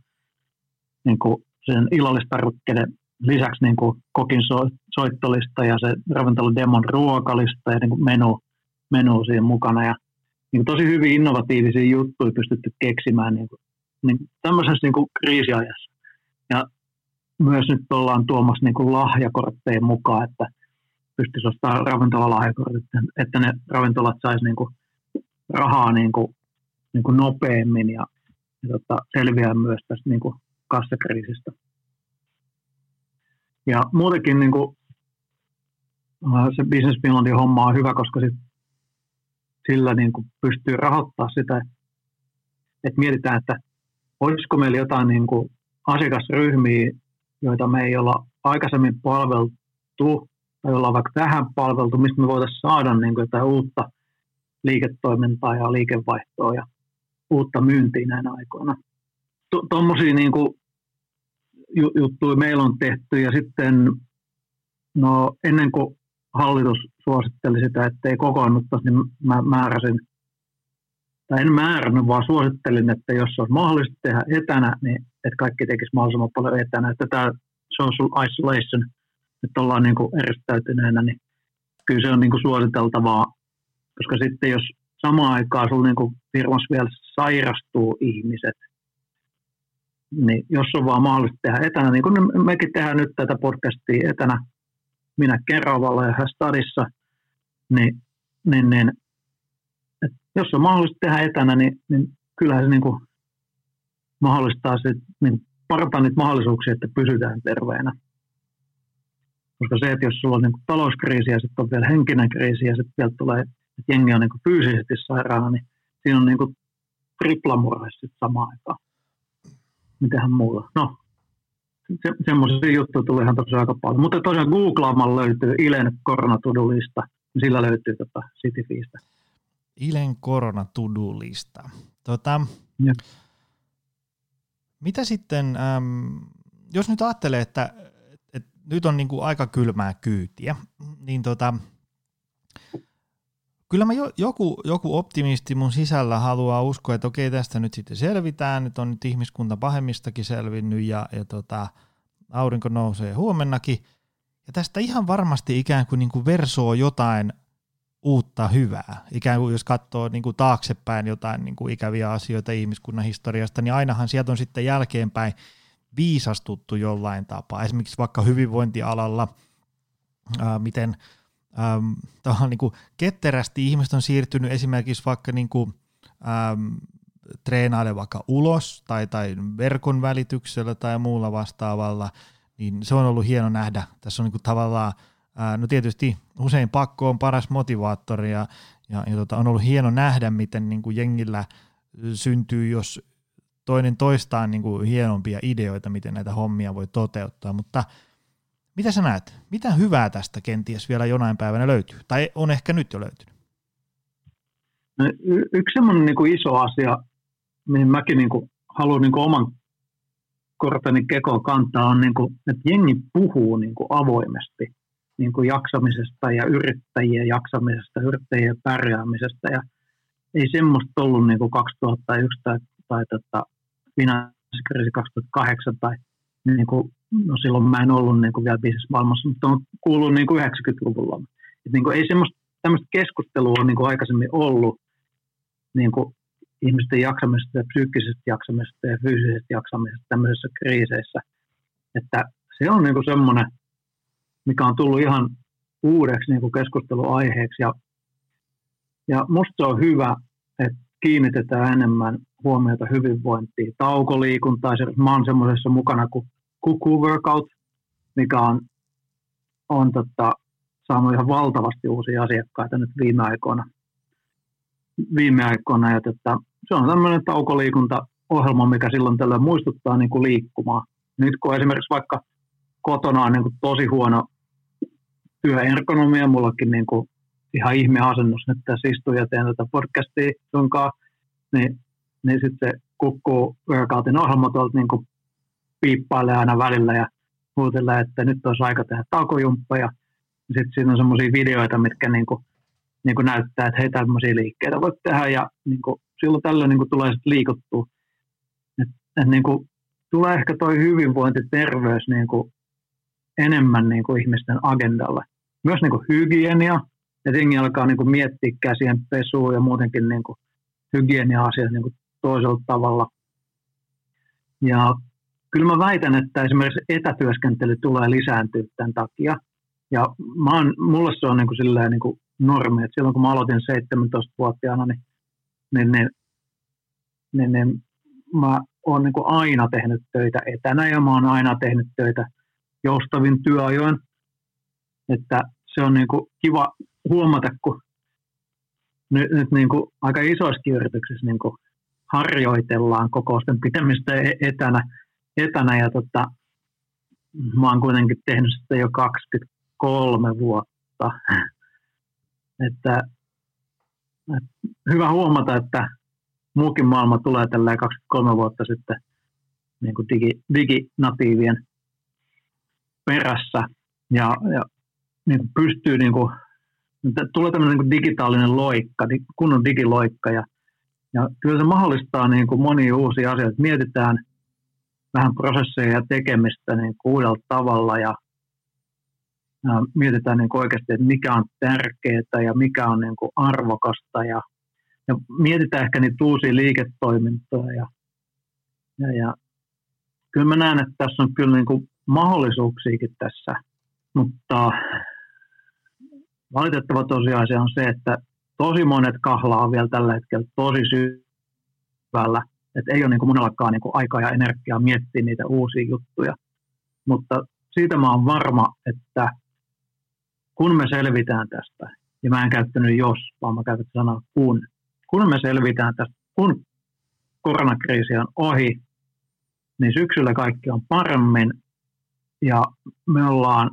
C: niin kuin sen illallistarvikkeiden lisäksi niin kuin kokin so, soittolista ja se ravintolademon ruokalista ja niin kuin menu, menu siinä mukana. Ja niin kuin tosi hyvin innovatiivisia juttuja pystytty keksimään niin kuin, niin tämmöisessä niin kuin kriisiajassa. Ja myös nyt ollaan tuomassa niin kuin lahjakortteja mukaan, että pystyisi ostamaan ravintolalahjakortit, että ne ravintolat saisi niin kuin rahaa niin kuin, niin kuin nopeammin ja, ja tota, selviää myös tästä niin kuin kassakriisistä. Ja muutenkin niin kuin, se Business Finlandin homma on hyvä, koska sit sillä niin kuin pystyy rahoittamaan sitä, että mietitään, että olisiko meillä jotain niin kuin asiakasryhmiä, joita me ei olla aikaisemmin palveltu, tai ollaan vaikka tähän palveltu, mistä me voitaisiin saada niin kuin jotain uutta liiketoimintaa ja liikevaihtoa ja uutta myyntiä näinä aikoina. Tuommoisia niin juttuja meillä on tehty ja sitten no, ennen kuin hallitus suositteli sitä, että ei kokoonnuttaisi, niin mä määräsin, tai en määrännyt, vaan suosittelin, että jos se on mahdollista tehdä etänä, niin että kaikki tekisi mahdollisimman paljon etänä. Että tämä social isolation, että ollaan niin kuin eristäytyneenä, niin kyllä se on niin kuin suositeltavaa, koska sitten jos samaan aikaan sulla niin kuin firmassa vielä sairastuu ihmiset, niin jos on vaan mahdollista tehdä etänä, niin kuin mekin tehdään nyt tätä podcastia etänä, minä Keravalla ja stadissa, niin, niin, niin jos on mahdollista tehdä etänä, niin, niin kyllähän se niin kuin mahdollistaa se, niin parantaa niitä mahdollisuuksia, että pysytään terveenä. Koska se, että jos sulla on niin kuin talouskriisi ja sitten on vielä henkinen kriisi ja sitten vielä tulee, että jengi on niin kuin fyysisesti sairaana, niin siinä on niin kuin triplamurhe sitten samaan aikaan. Mitähän muuta? No, se, semmoisia juttuja tuli ihan tosiaan aika paljon. Mutta tosiaan googlaamalla löytyy Ilen koronatudulista, niin sillä löytyy tota Cityfiistä.
B: Ilen koronatudulista. Tota, mitä sitten, äm, jos nyt ajattelee, että, että nyt on niin kuin aika kylmää kyytiä, niin tota, kyllä mä jo, joku, joku optimisti mun sisällä haluaa uskoa, että okei tästä nyt sitten selvitään, nyt on nyt ihmiskunta pahemmistakin selvinnyt ja, ja tota, aurinko nousee huomennakin. Ja tästä ihan varmasti ikään kuin, niin kuin versoo jotain uutta hyvää. Ikään kuin jos katsoo niin kuin taaksepäin jotain niin kuin ikäviä asioita ihmiskunnan historiasta, niin ainahan sieltä on sitten jälkeenpäin viisastuttu jollain tapaa. Esimerkiksi vaikka hyvinvointialalla, ää, miten ähm, niin kuin ketterästi ihmiset on siirtynyt esimerkiksi vaikka niin kuin, ähm, treenaille vaikka ulos tai, tai verkon välityksellä tai muulla vastaavalla, niin se on ollut hieno nähdä. Tässä on niin kuin tavallaan, ää, no tietysti usein pakko on paras motivaattori ja, ja, ja tota, on ollut hieno nähdä, miten niin kuin jengillä syntyy, jos toinen toistaan niin kuin hienompia ideoita, miten näitä hommia voi toteuttaa, mutta mitä sä näet? Mitä hyvää tästä kenties vielä jonain päivänä löytyy? Tai on ehkä nyt jo löytynyt?
C: No, y- yksi semmoinen niin iso asia, mihin mäkin niin kuin haluan niin kuin oman korteni kekoon kantaa, on, niin kuin, että jengi puhuu niin kuin avoimesti niin kuin jaksamisesta ja yrittäjien jaksamisesta, yrittäjien pärjäämisestä. Ja ei semmoista ollut niin kuin 2001 tai, tai tota, finanssikriisi 2008 tai niin kuin, no silloin mä en ollut niin kuin vielä bisnesmaailmassa, mutta on kuullut niin kuin 90-luvulla. Et niin kuin ei semmoista tämmöistä keskustelua ole niin kuin aikaisemmin ollut niin kuin ihmisten jaksamisesta ja psyykkisestä jaksamisesta ja fyysisestä jaksamisesta tämmöisissä kriiseissä. Että se on niin kuin semmoinen, mikä on tullut ihan uudeksi niin kuin keskusteluaiheeksi. Ja, ja musta se on hyvä, että kiinnitetään enemmän huomiota hyvinvointiin, taukoliikuntaan. Mä oon semmoisessa mukana kuin Kuku Workout, mikä on, on tota, saanut ihan valtavasti uusia asiakkaita nyt viime aikoina. Viime aikoina ja tota, se on tämmöinen taukoliikuntaohjelma, mikä silloin tällöin muistuttaa niin kuin liikkumaan. Nyt kun esimerkiksi vaikka kotona on niin kuin tosi huono työergonomia, mullakin niin kuin ihan ihme asennus nyt tässä istuu ja teen tätä podcastia sunkaan, niin, niin sitten kukkuu workoutin ohjelma tuolta niin kuin piippailee aina välillä ja huutelee, että nyt olisi aika tehdä taukojumppa ja sitten siinä on semmoisia videoita, mitkä niin kuin, niin kuin näyttää, että hei tämmöisiä liikkeitä voit tehdä ja niin kuin, silloin tällöin niin kuin tulee sitten liikuttua. Et, et niin kuin, tulee ehkä toi hyvinvointi, terveys niin kuin, enemmän niin kuin ihmisten agendalle. Myös niin kuin hygienia, että jengi alkaa niin kuin miettiä käsien pesua ja muutenkin niin kuin hygienia-asiat niin kuin toisella tavalla. Ja kyllä mä väitän, että esimerkiksi etätyöskentely tulee lisääntyä tämän takia. Ja mä oon, mulle se on niin kuin silleen niin kuin normi, että silloin kun mä aloitin 17-vuotiaana, niin, niin, niin, niin, niin mä oon niin kuin aina tehnyt töitä etänä ja mä oon aina tehnyt töitä joustavin työajoin. Että se on niin kuin kiva huomata, kun nyt, nyt niin kuin aika isoissa yrityksissä niin kuin harjoitellaan kokousten pitämistä e-, etänä, etänä ja tota, mä oon kuitenkin tehnyt sitä jo 23 vuotta. että, että hyvä huomata, että muukin maailma tulee tällä 23 vuotta sitten niin kuin digi, diginatiivien perässä ja, ja niin pystyy, niin kuin, tulee tämmöinen niin kuin digitaalinen loikka, kunnon digiloikka ja, ja kyllä se mahdollistaa niin kuin monia uusia asioita. Mietitään vähän prosesseja ja tekemistä niin kuin uudella tavalla ja, ja mietitään niin kuin oikeasti, että mikä on tärkeää ja mikä on niin kuin arvokasta ja, ja mietitään ehkä niitä uusia liiketoimintoja ja, ja, ja kyllä mä näen, että tässä on kyllä niin kuin mahdollisuuksiakin tässä, mutta valitettava tosiasia on se, että tosi monet kahlaa vielä tällä hetkellä tosi syvällä että ei ole niin kuin monellakaan niin kuin aikaa ja energiaa miettiä niitä uusia juttuja. Mutta siitä mä oon varma, että kun me selvitään tästä, ja mä en käyttänyt jos, vaan mä käytän sanaa kun, kun me selvitään tästä, kun koronakriisi on ohi, niin syksyllä kaikki on paremmin, ja me ollaan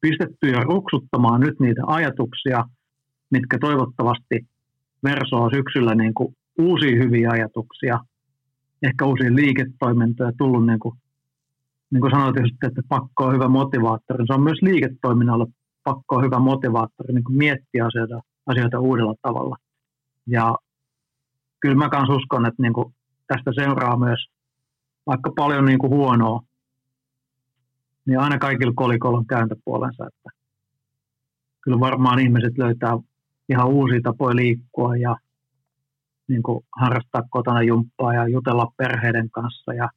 C: pistetty jo ruksuttamaan nyt niitä ajatuksia, mitkä toivottavasti versoo syksyllä niin kuin uusia hyviä ajatuksia, ehkä uusia liiketoimintoja tullut, niin kuin, niin kuin sanoit, että pakko on hyvä motivaattori. Se on myös liiketoiminnalle pakko on hyvä motivaattori niin kuin miettiä asioita, asioita uudella tavalla. Ja kyllä mä kanssa uskon, että niin kuin tästä seuraa myös vaikka paljon niin kuin huonoa, niin aina kaikilla kolikolla on kääntöpuolensa. Että kyllä varmaan ihmiset löytää ihan uusia tapoja liikkua ja niin kuin harrastaa kotona jumppaa ja jutella perheiden kanssa ja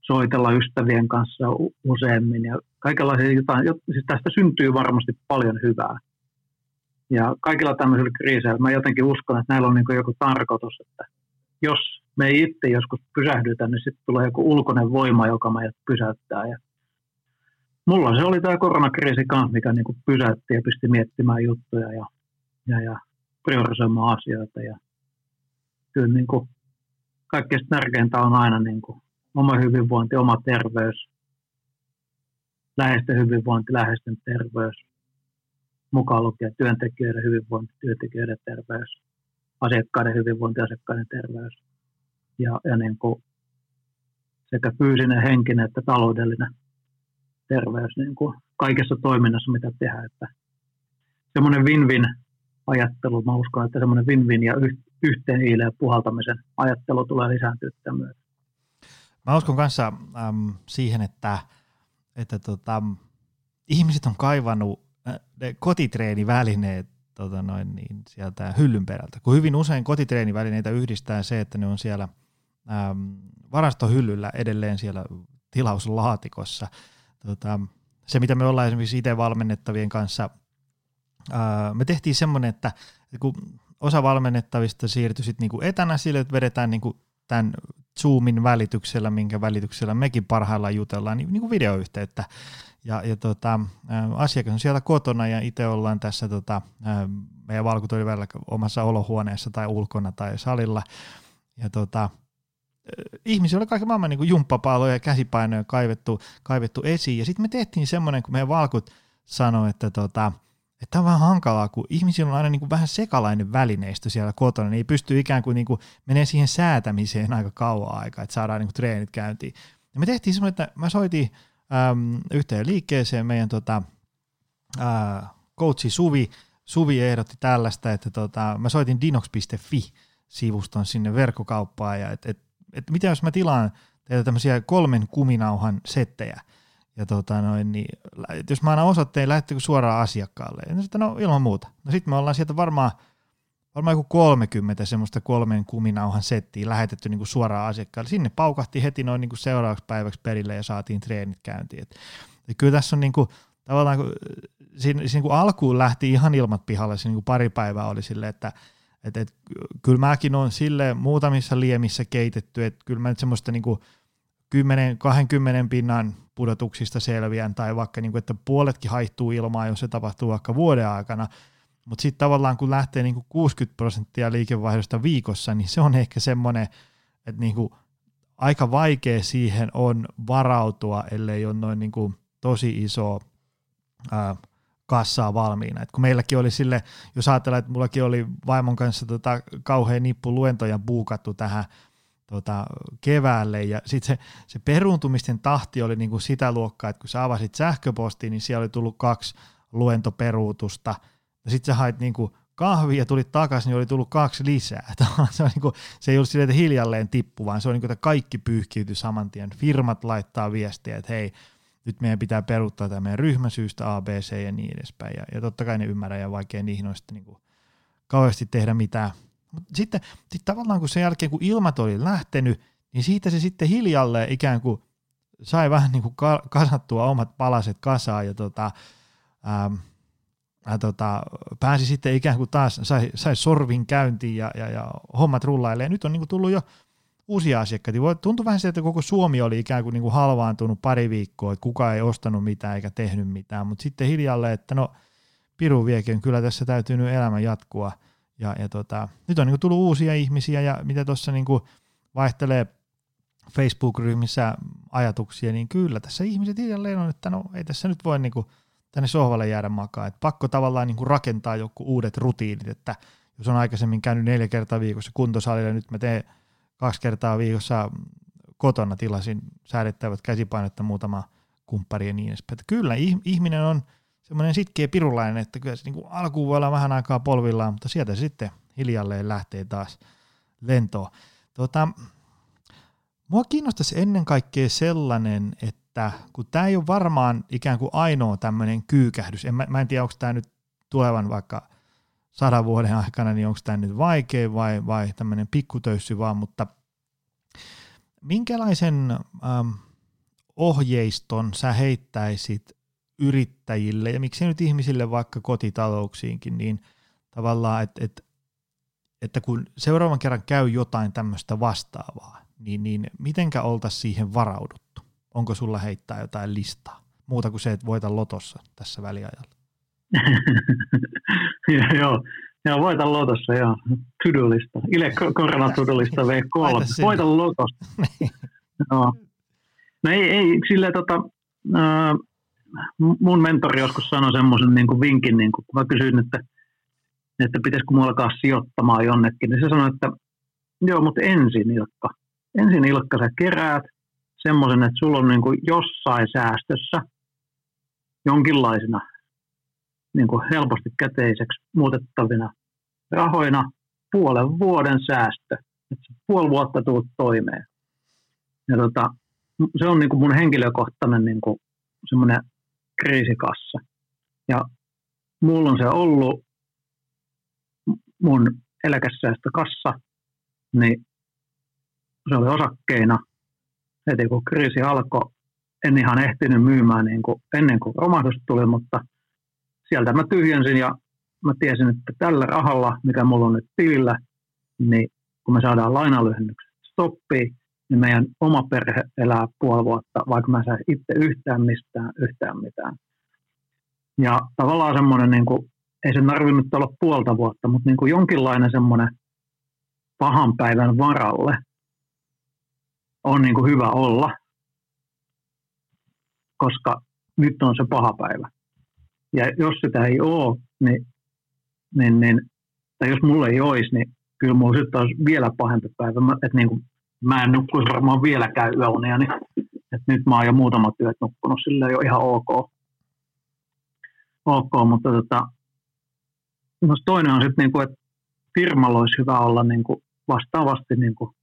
C: soitella ystävien kanssa useammin ja kaikenlaisia jotain, siis tästä syntyy varmasti paljon hyvää. Ja kaikilla tämmöisillä kriiseillä mä jotenkin uskon, että näillä on niin joku tarkoitus, että jos me ei itse joskus pysähdytä, niin sitten tulee joku ulkoinen voima, joka meidät pysäyttää. Ja mulla se oli tämä koronakriisi kanssa, mikä niin pysäytti ja pisti miettimään juttuja ja, ja, ja priorisoimaan asioita. Ja kyllä niin kuin kaikkein tärkeintä on aina niin kuin oma hyvinvointi, oma terveys, läheisten hyvinvointi, läheisten terveys, mukaan lukien työntekijöiden hyvinvointi, työntekijöiden terveys, asiakkaiden hyvinvointi, asiakkaiden terveys ja, ja niin kuin sekä fyysinen, henkinen että taloudellinen terveys niin kuin kaikessa toiminnassa, mitä tehdään. Että semmoinen win-win ajattelu, mä uskon, että semmoinen win-win ja yhteen hiileen puhaltamisen ajattelu tulee lisääntyä tämän
B: Mä uskon kanssa äm, siihen, että, että tota, ihmiset on kaivannut äh, ne kotitreenivälineet tota noin, niin sieltä hyllyn perältä, kun hyvin usein kotitreenivälineitä yhdistää se, että ne on siellä äm, varastohyllyllä edelleen siellä tilauslaatikossa. Tota, se, mitä me ollaan esimerkiksi itse valmennettavien kanssa, ää, me tehtiin semmoinen, että kun osa valmennettavista siirtyi sitten niinku etänä sille, että vedetään niinku tämän Zoomin välityksellä, minkä välityksellä mekin parhaillaan jutellaan, niin, kuin videoyhteyttä. Ja, ja tota, asiakas on siellä kotona ja itse ollaan tässä tota, meidän valkutoivalla omassa olohuoneessa tai ulkona tai salilla. Ja tota, ihmisillä oli kaiken maailman niin jumppapaloja ja käsipainoja kaivettu, kaivettu esiin. Ja sitten me tehtiin semmoinen, kun meidän valkut sanoi, että tota, että tämä on vähän hankalaa, kun ihmisillä on aina niin kuin vähän sekalainen välineistö siellä kotona, niin ei pysty ikään kuin, niin kuin menee siihen säätämiseen aika kauan aikaa, että saadaan niin kuin treenit käyntiin. Ja me tehtiin semmoinen, että mä soitin äm, yhteen liikkeeseen meidän tota, ää, coachi Suvi, Suvi ehdotti tällaista, että tota, mä soitin dinox.fi-sivuston sinne verkkokauppaan, ja että et, et, mitä jos mä tilaan teiltä tämmöisiä kolmen kuminauhan settejä, ja tota noin, niin, jos mä annan osoitteen, lähettekö suoraan asiakkaalle? Ja sitten no ilman muuta. No sitten me ollaan sieltä varmaan, varmaan joku 30 semmoista kolmen kuminauhan settiä lähetetty niin kuin suoraan asiakkaalle. Sinne paukahti heti noin niin kuin seuraavaksi päiväksi perille ja saatiin treenit käyntiin. Et, et kyllä tässä on niin kuin, tavallaan, kun, siinä, siinä kun alkuun lähti ihan ilmat pihalle, se niin kuin pari päivää oli silleen, että et, et, kyllä mäkin on sille muutamissa liemissä keitetty, että kyllä mä nyt semmoista niin kuin 10-20 pinnan pudotuksista selviän, tai vaikka niin kuin, että puoletkin haihtuu ilmaan, jos se tapahtuu vaikka vuoden aikana, mutta sitten tavallaan kun lähtee niin kuin 60 prosenttia liikevaihdosta viikossa, niin se on ehkä semmoinen, että niin kuin aika vaikea siihen on varautua, ellei ole noin niin kuin tosi iso ää, kassaa valmiina. Et kun meilläkin oli sille, jos ajatellaan, että mullakin oli vaimon kanssa tota kauhean nippu luentoja buukattu tähän tota, keväälle ja sitten se, se peruuntumisten tahti oli niinku sitä luokkaa, että kun sä avasit sähköpostiin, niin siellä oli tullut kaksi luentoperuutusta ja sitten sä hait niinku kahvia ja tulit takaisin, niin oli tullut kaksi lisää. se, on niinku, se ei ollut silleen, että hiljalleen tippu, vaan se on niinku, että kaikki pyyhkiytyi saman tien. Firmat laittaa viestiä, että hei, nyt meidän pitää peruuttaa tämä meidän ryhmäsyystä A, B, C ja niin edespäin. Ja, ja totta kai ne ymmärrä ja vaikea niihin on sitten niinku kauheasti tehdä mitään mutta sitten sit tavallaan kun sen jälkeen, kun ilmat oli lähtenyt, niin siitä se sitten hiljalleen ikään kuin sai vähän niin kuin kasattua omat palaset kasaan ja tota, ähm, ää, tota, pääsi sitten ikään kuin taas, sai, sai sorvin käyntiin ja, ja, ja hommat rullailee. Nyt on niin kuin tullut jo uusia asiakkaita. Tuntui vähän se, että koko Suomi oli ikään kuin, niin kuin halvaantunut pari viikkoa, että kukaan ei ostanut mitään eikä tehnyt mitään, mutta sitten hiljalleen, että no piru viekin, kyllä tässä täytyy nyt elämä jatkua. Ja, ja tota, nyt on niin kuin tullut uusia ihmisiä ja mitä tuossa niin vaihtelee Facebook-ryhmissä ajatuksia, niin kyllä tässä ihmiset hiljalleen on, että no ei tässä nyt voi niin kuin tänne sohvalle jäädä makaa. Että pakko tavallaan niin kuin rakentaa joku uudet rutiinit, että jos on aikaisemmin käynyt neljä kertaa viikossa kuntosalilla, nyt mä teen kaksi kertaa viikossa kotona tilasin säädettävät käsipainetta muutama kumppari ja niin edespäin. Kyllä ihminen on semmoinen sitkeä pirulainen, että kyllä se niin alkuun voi olla vähän aikaa polvillaan, mutta sieltä sitten hiljalleen lähtee taas lentoon. Tota, mua kiinnostaisi ennen kaikkea sellainen, että kun tämä ei ole varmaan ikään kuin ainoa tämmöinen kyykähdys, en, mä, mä en tiedä onko tämä nyt tulevan vaikka sadan vuoden aikana, niin onko tämä nyt vaikea vai, vai tämmöinen pikkutöyssy vaan, mutta minkälaisen ähm, ohjeiston sä heittäisit yrittäjille ja miksei nyt ihmisille vaikka kotitalouksiinkin, niin tavallaan, että, että, että kun seuraavan kerran käy jotain tämmöistä vastaavaa, niin, niin mitenkä oltaisiin siihen varauduttu? Onko sulla heittää jotain listaa? Muuta kuin se, että voita lotossa tässä väliajalla.
C: joo, joo, voita lotossa, joo. Tudulista. Ile korona tudulista V3. Voita lotossa. Joo. No ei, ei silleen tota, äh, mun mentori joskus sanoi semmoisen niin kuin vinkin, niin kuin, kun mä kysyin, että, että pitäisikö mulla alkaa sijoittamaan jonnekin, niin se sanoi, että joo, mutta ensin Ilkka. Ensin Ilkka sä keräät semmoisen, että sulla on niin kuin jossain säästössä jonkinlaisina niin kuin helposti käteiseksi muutettavina rahoina puolen vuoden säästö. Että puoli vuotta tuut toimeen. Ja tota, se on niin kuin mun henkilökohtainen niin kuin semmoinen kriisikassa. Ja mulla on se ollut mun eläkesäästökassa, niin se oli osakkeina. Heti kun kriisi alkoi, en ihan ehtinyt myymään niin kuin ennen kuin romahdus tuli, mutta sieltä mä tyhjensin ja mä tiesin, että tällä rahalla, mikä mulla on nyt tilillä, niin kun me saadaan lainalyhennykset stoppiin, niin meidän oma perhe elää puoli vuotta, vaikka mä sain itse yhtään mistään, yhtään mitään. Ja tavallaan semmoinen, niin kuin, ei se tarvinnut olla puolta vuotta, mutta niin kuin jonkinlainen semmoinen pahan päivän varalle on niin kuin hyvä olla, koska nyt on se paha päivä. Ja jos sitä ei ole, niin, niin, niin tai jos mulla ei olisi, niin kyllä mulla sitten olisi vielä pahempi päivä. Mä, että niin kuin, mä en nukkuisi varmaan vieläkään yöunia, niin että nyt mä oon jo muutamat työt nukkunut sille jo ihan ok. Ok, mutta tota, toinen on sitten, niinku, että firmalla olisi hyvä olla niinku vastaavasti, niinku,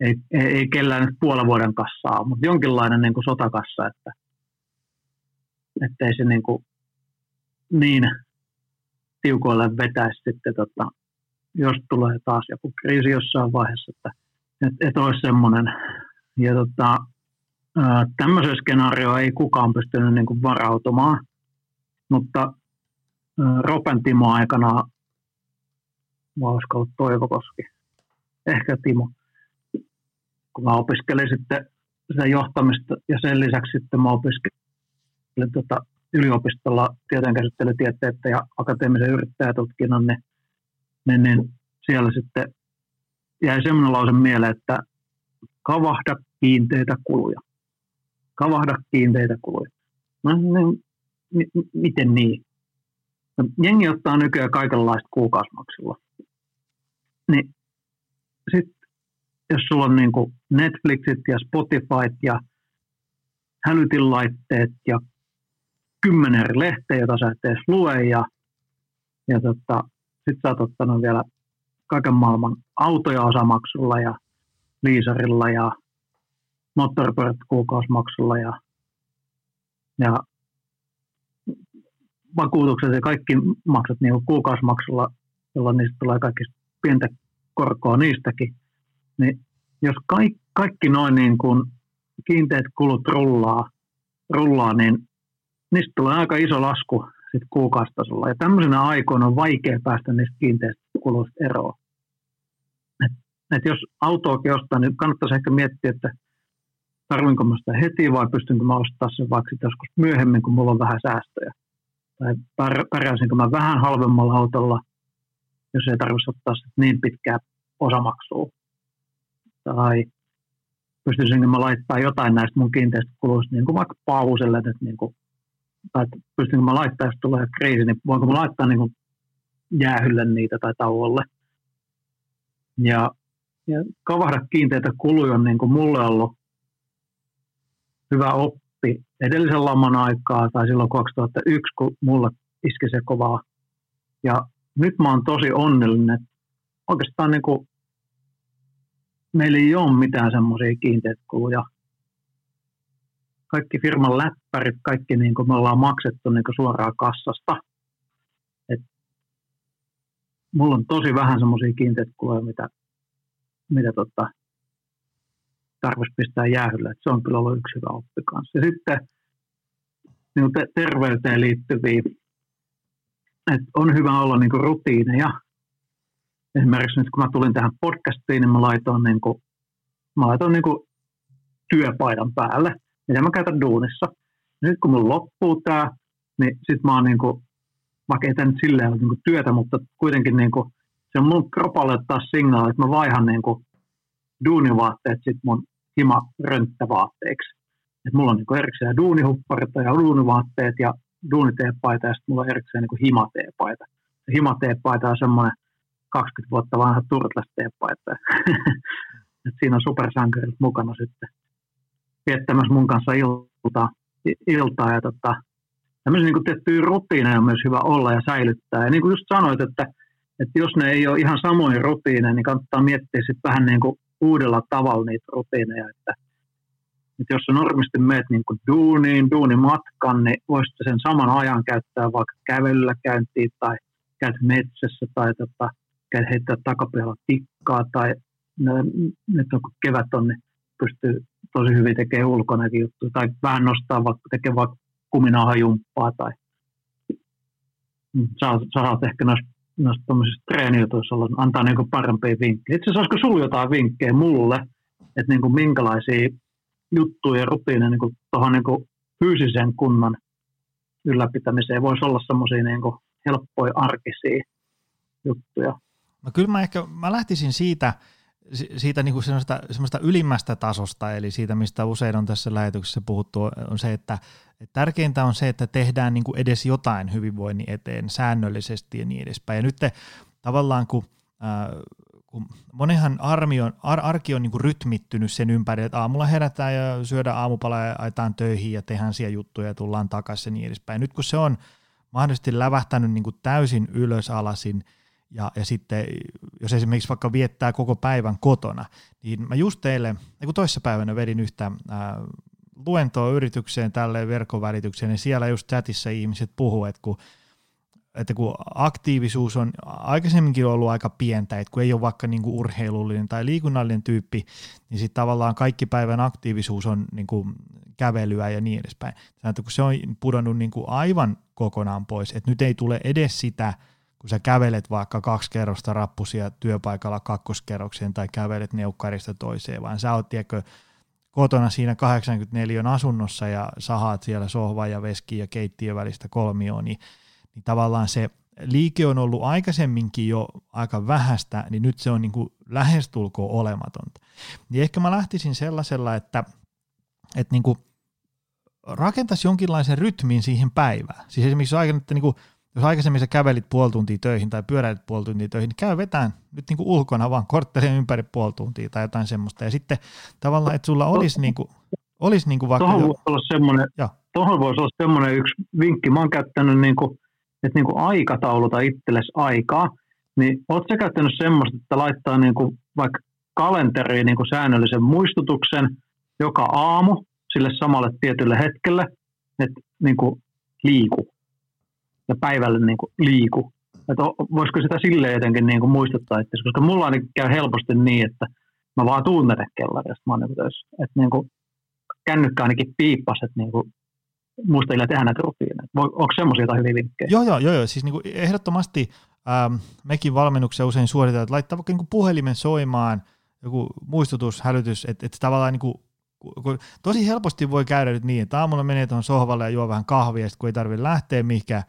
C: ei, ei, ei kellään nyt puolen vuoden kassaa, mutta jonkinlainen niinku sotakassa, että ei se niinku niin tiukoille vetäisi sitten, tota, jos tulee taas joku kriisi jossain vaiheessa, että et, et olisi semmoinen. Ja tota, tämmöiseen skenaarioon ei kukaan pystynyt niin kuin varautumaan, mutta Ropen Timo aikana, olisiko ollut Toivo Koski, ehkä Timo, kun mä opiskelin sitten sitä johtamista ja sen lisäksi sitten mä opiskelin tota yliopistolla tieteenkäsittelytieteettä ja akateemisen yrittäjätutkinnon, niin, niin, niin siellä sitten jäi semmoinen lause mieleen, että kavahda kiinteitä kuluja. Kavahda kiinteitä kuluja. No, niin, m- miten niin? No, jengi ottaa nykyään kaikenlaista kuukausimaksulla. Niin sitten jos sulla on niin Netflixit ja Spotifyt ja hälytinlaitteet ja kymmenen eri lehteä, jota sä et edes lue ja, ja tota, sitten sä oot ottanut vielä kaiken maailman autoja osamaksulla ja liisarilla ja moottoripyörät kuukausimaksulla ja, ja vakuutukset ja kaikki maksat niin kuukausimaksulla, jolloin niistä tulee kaikki pientä korkoa niistäkin, niin jos kaikki, kaikki noin niin kuin kiinteät kulut rullaa, rullaa, niin niistä tulee aika iso lasku sit kuukaustasolla. Ja tämmöisenä aikoina on vaikea päästä niistä kiinteistä kuluista eroon. Et että jos autoakin ostaa, niin kannattaisi ehkä miettiä, että tarvinko mä sitä heti vai pystynkö mä ostaa sen vaikka joskus myöhemmin, kun mulla on vähän säästöjä. Tai pärjäisinkö mä vähän halvemmalla autolla, jos ei tarvitsisi ottaa niin pitkää osamaksua. Tai pystyisinkö mä laittaa jotain näistä mun kiinteistökuluista niin kuin vaikka pauselle, että niin kuin, tai pystynkö mä laittaa, jos tulee kriisi, niin voinko mä laittaa niin kuin jäähylle niitä tai tauolle. Ja, ja kavahda kiinteitä kuluja on niin kuin mulle ollut hyvä oppi edellisen laman aikaa tai silloin 2001, kun mulla iski se kovaa. Ja nyt mä oon tosi onnellinen, että oikeastaan niin kuin meillä ei ole mitään semmoisia kiinteitä kuluja. Kaikki firman läppärit, kaikki niin kuin me ollaan maksettu niin kuin suoraan kassasta. Et mulla on tosi vähän semmoisia kiinteitä kuluja, mitä, mitä tota, tarvitsisi pistää jäähylle. Et se on kyllä ollut yksi hyvä oppi kanssa. Ja sitten niin te- terveyteen liittyviä, että on hyvä olla niin kuin rutiineja. Esimerkiksi nyt kun mä tulin tähän podcastiin, niin mä laitoin, niin kuin, mä laitoin niin kuin työpaidan päälle, mitä mä käytän duunissa. Nyt kun mun loppuu tämä, niin sit mä oon niin kuin, vaikka ei tämä nyt silleen niin kuin työtä, mutta kuitenkin niin kuin, se on mun kropalle taas signaali, että mä vaihan niin kuin duunivaatteet sit mun hima rönttävaatteeksi. Et mulla on niin erikseen duunihupparit ja duunivaatteet ja duuniteepaita ja sitten mulla on erikseen niin himateepaita. Se himateepaita on semmoinen 20 vuotta vanha turtles-teepaita. Et siinä on supersankarit mukana sitten viettämässä mun kanssa iltaa, iltaa ja tota, tämmöisiä niin tiettyjä rutiineja on myös hyvä olla ja säilyttää. Ja niin kuin just sanoit, että, että jos ne ei ole ihan samoja rutiineja, niin kannattaa miettiä sitten vähän niin kuin uudella tavalla niitä rutiineja, että, että jos sä normisti meet niin kuin duuniin, duunimatkan, niin voisit sen saman ajan käyttää vaikka kävelyllä käyntiin tai käyt metsässä tai tota, käyt heittää takapihalla tikkaa tai nyt kun kevät on, niin pystyy tosi hyvin tekemään ulkonakin juttuja tai vähän nostaa vaikka tekee vaikka kuminahajumppaa tai sä, sä saat ehkä noista noista tuommoisista treenijutuissa antaa niin parempia vinkkejä. Itse asiassa olisiko sinulla jotain vinkkejä mulle, että niin kuin minkälaisia juttuja ja rutiineja niin tuohon niin fyysisen kunnan ylläpitämiseen voisi olla semmoisia niin helppoja arkisia juttuja?
B: No kyllä mä ehkä, mä lähtisin siitä, siitä niin kuin semmoista, semmoista ylimmästä tasosta, eli siitä, mistä usein on tässä lähetyksessä puhuttu, on se, että, että tärkeintä on se, että tehdään niin kuin edes jotain hyvinvoinnin eteen säännöllisesti ja niin edespäin. Ja nyt te, tavallaan kun, äh, kun monenhan armi on, ar, arki on niin kuin rytmittynyt sen ympäri, että aamulla herätään ja syödään aamupala ja ajetaan töihin ja tehdään siellä juttuja ja tullaan takaisin ja niin edespäin. Ja nyt kun se on mahdollisesti lävähtänyt niin kuin täysin ylös alasin – ja, ja sitten jos esimerkiksi vaikka viettää koko päivän kotona, niin mä just teille, kun toissa päivänä vedin yhtä ää, luentoa yritykseen tälle verkkovälitykseen, niin siellä just chatissa ihmiset puhuu, että kun, että kun aktiivisuus on aikaisemminkin ollut aika pientä, että kun ei ole vaikka niin kuin urheilullinen tai liikunnallinen tyyppi, niin sitten tavallaan kaikki päivän aktiivisuus on niin kuin kävelyä ja niin edespäin. Että kun se on pudonnut niin kuin aivan kokonaan pois, että nyt ei tule edes sitä – kun sä kävelet vaikka kaksi kerrosta rappusia työpaikalla kakkoskerrokseen tai kävelet neukkarista toiseen, vaan sä oot tiedätkö, kotona siinä 84 asunnossa ja sahaat siellä sohva ja veski ja keittiön välistä kolmioon, niin, niin tavallaan se liike on ollut aikaisemminkin jo aika vähäistä, niin nyt se on niin kuin lähestulkoon olematonta. Niin ehkä mä lähtisin sellaisella, että, että niin kuin rakentaisi jonkinlaisen rytmin siihen päivään. Siis esimerkiksi aikana, että niin kuin jos aikaisemmin sä kävelit puoli tuntia töihin tai pyöräilit puoli tuntia töihin, niin käy vetään nyt niin kuin ulkona vaan korttelin ympäri puoli tuntia tai jotain semmoista. Ja sitten tavallaan, että sulla olisi, niin kuin, olisi niin kuin vaikka...
C: Tuohon voisi olla semmoinen, tuohon voisi olla semmoinen yksi vinkki. Mä oon käyttänyt, niin kuin, että niin kuin aikatauluta itsellesi aikaa. Niin oot sä käyttänyt semmoista, että laittaa niin kuin vaikka kalenteriin niin kuin säännöllisen muistutuksen joka aamu sille samalle tietylle hetkelle, että niin kuin liiku ja päivällä niin kuin liiku. Että voisiko sitä silleen jotenkin niin kuin muistuttaa itse, koska mulla ainakin käy helposti niin, että mä vaan tuun tänne kellarista, mä oon niin töissä. Että niin kuin kännykkä ainakin piippas, että niin kuin muista tehdä näitä rutiineja. Onko semmoisia jotain hyviä vinkkejä?
B: Joo, joo, joo, joo. siis niin kuin ehdottomasti ähm, mekin valmennuksia usein suoritetaan, että laittaa vaikka niin kuin puhelimen soimaan joku muistutus, hälytys, että, että tavallaan niin kuin, tosi helposti voi käydä nyt niin, että aamulla menee tuon sohvalle ja juo vähän kahvia, sitten kun ei tarvitse lähteä mihinkään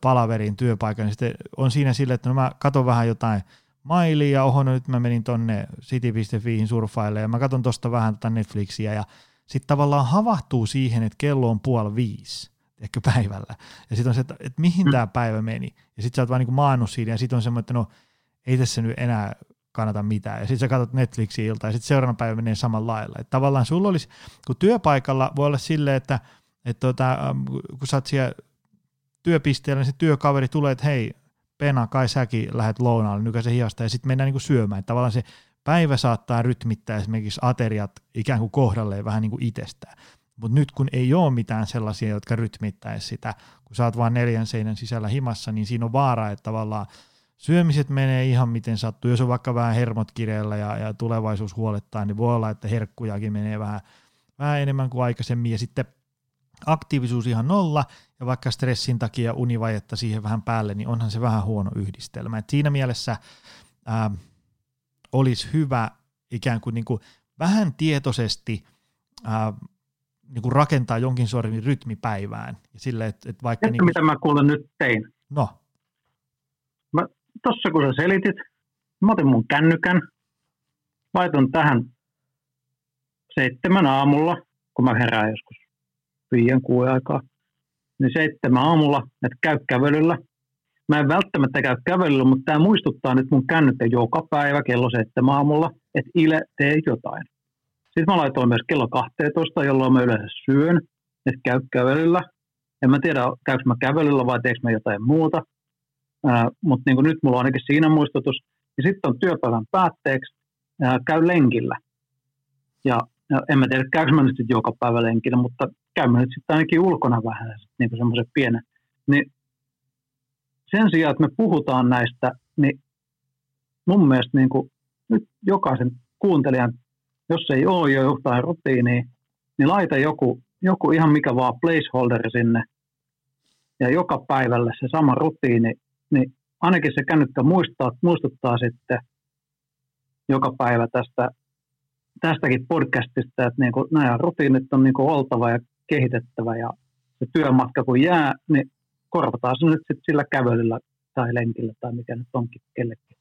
B: palaveriin työpaikan, niin sitten on siinä sille, että no mä katson vähän jotain mailia ja oho, no nyt mä menin tonne city.fiihin surfaille ja mä katson tosta vähän tätä Netflixiä ja sitten tavallaan havahtuu siihen, että kello on puoli viisi ehkä päivällä. Ja sitten on se, että, että mihin mm. tämä päivä meni. Ja sitten sä oot vaan niin maannut siinä ja sitten on semmoinen, että no ei tässä nyt enää kannata mitään. Ja sitten sä katsot Netflixin ilta ja sitten seuraavana päivä menee samalla lailla. Että tavallaan sulla olisi, kun työpaikalla voi olla silleen, että, että tota, kun sä oot siellä työpisteellä, niin se työkaveri tulee, että hei, Pena, kai säkin lähdet lounaalle, nykäisen hiasta, ja sitten mennään niin kuin syömään. Että tavallaan se päivä saattaa rytmittää esimerkiksi ateriat ikään kuin kohdalleen vähän niin kuin itsestään. Mutta nyt kun ei ole mitään sellaisia, jotka rytmittäisi sitä, kun sä oot vaan neljän seinän sisällä himassa, niin siinä on vaara, että tavallaan syömiset menee ihan miten sattuu. Jos on vaikka vähän hermot kireellä ja, ja tulevaisuus huolettaa, niin voi olla, että herkkujakin menee vähän, vähän enemmän kuin aikaisemmin. Ja sitten aktiivisuus ihan nolla, ja vaikka stressin takia univajetta siihen vähän päälle, niin onhan se vähän huono yhdistelmä. Et siinä mielessä ää, olisi hyvä ikään kuin, niin kuin vähän tietoisesti ää, niin kuin rakentaa jonkin sortin rytmipäivään. Ja sille, että, että vaikka
C: niin kuin... mitä mä kuulen nyt tein?
B: No.
C: Mä, tossa kun sä selitit, mä otin mun kännykän, laitan tähän seitsemän aamulla, kun mä herään joskus viien kuuden aikaa, niin seitsemän aamulla, että käy kävelyllä. Mä en välttämättä käy kävelyllä, mutta tämä muistuttaa nyt mun kännykkä joka päivä kello seitsemän aamulla, että Ile, tee jotain. Sitten mä laitoin myös kello 12, jolloin mä yleensä syön, että käy kävelyllä. En mä tiedä, käykö mä kävelyllä vai teekö mä jotain muuta. Mutta niin nyt mulla on ainakin siinä muistutus. Ja sitten on työpäivän päätteeksi, ää, käy lenkillä. Ja, ja en mä tiedä, käykö mä nyt joka päivä lenkillä, mutta käymme nyt sitten ainakin ulkona vähän niin kuin semmoisen pienen. Niin sen sijaan, että me puhutaan näistä, niin mun mielestä niin kuin nyt jokaisen kuuntelijan, jos ei ole jo jotain rutiinia, niin laita joku, joku ihan mikä vaan placeholder sinne ja joka päivälle se sama rutiini, niin ainakin se kännykkä muistaa, muistuttaa sitten joka päivä tästä, tästäkin podcastista, että niin kuin, nämä rutiinit on niin kuin oltava ja kehitettävä ja se työmatka kun jää, niin korvataan se nyt sit sillä kävelyllä tai lenkillä tai mikä nyt onkin kellekin.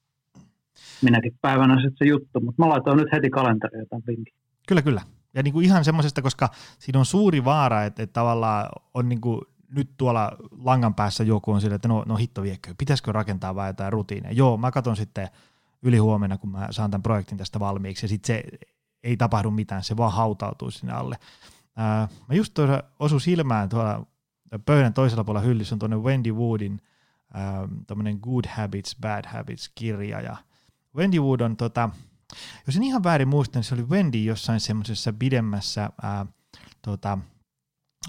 C: Minäkin päivänä sitten se juttu, mutta mä laitoin nyt heti kalenteriin jotain vinkin.
B: Kyllä, kyllä. Ja niin kuin ihan semmoisesta, koska siinä on suuri vaara, että, että tavallaan on niin kuin nyt tuolla langan päässä joku on sille, että no, no hitto viekö, pitäisikö rakentaa vai jotain rutiineja. Joo, mä katson sitten yli huomenna, kun mä saan tämän projektin tästä valmiiksi, ja sitten se ei tapahdu mitään, se vaan hautautuu sinne alle. Mä just tuossa osu silmään tuolla pöydän toisella puolella hyllyssä on tuonne Wendy Woodin tämmöinen Good Habits, Bad Habits-kirja, ja Wendy Wood on tota, jos en ihan väärin muista, niin se oli Wendy jossain semmoisessa pidemmässä ää, tota,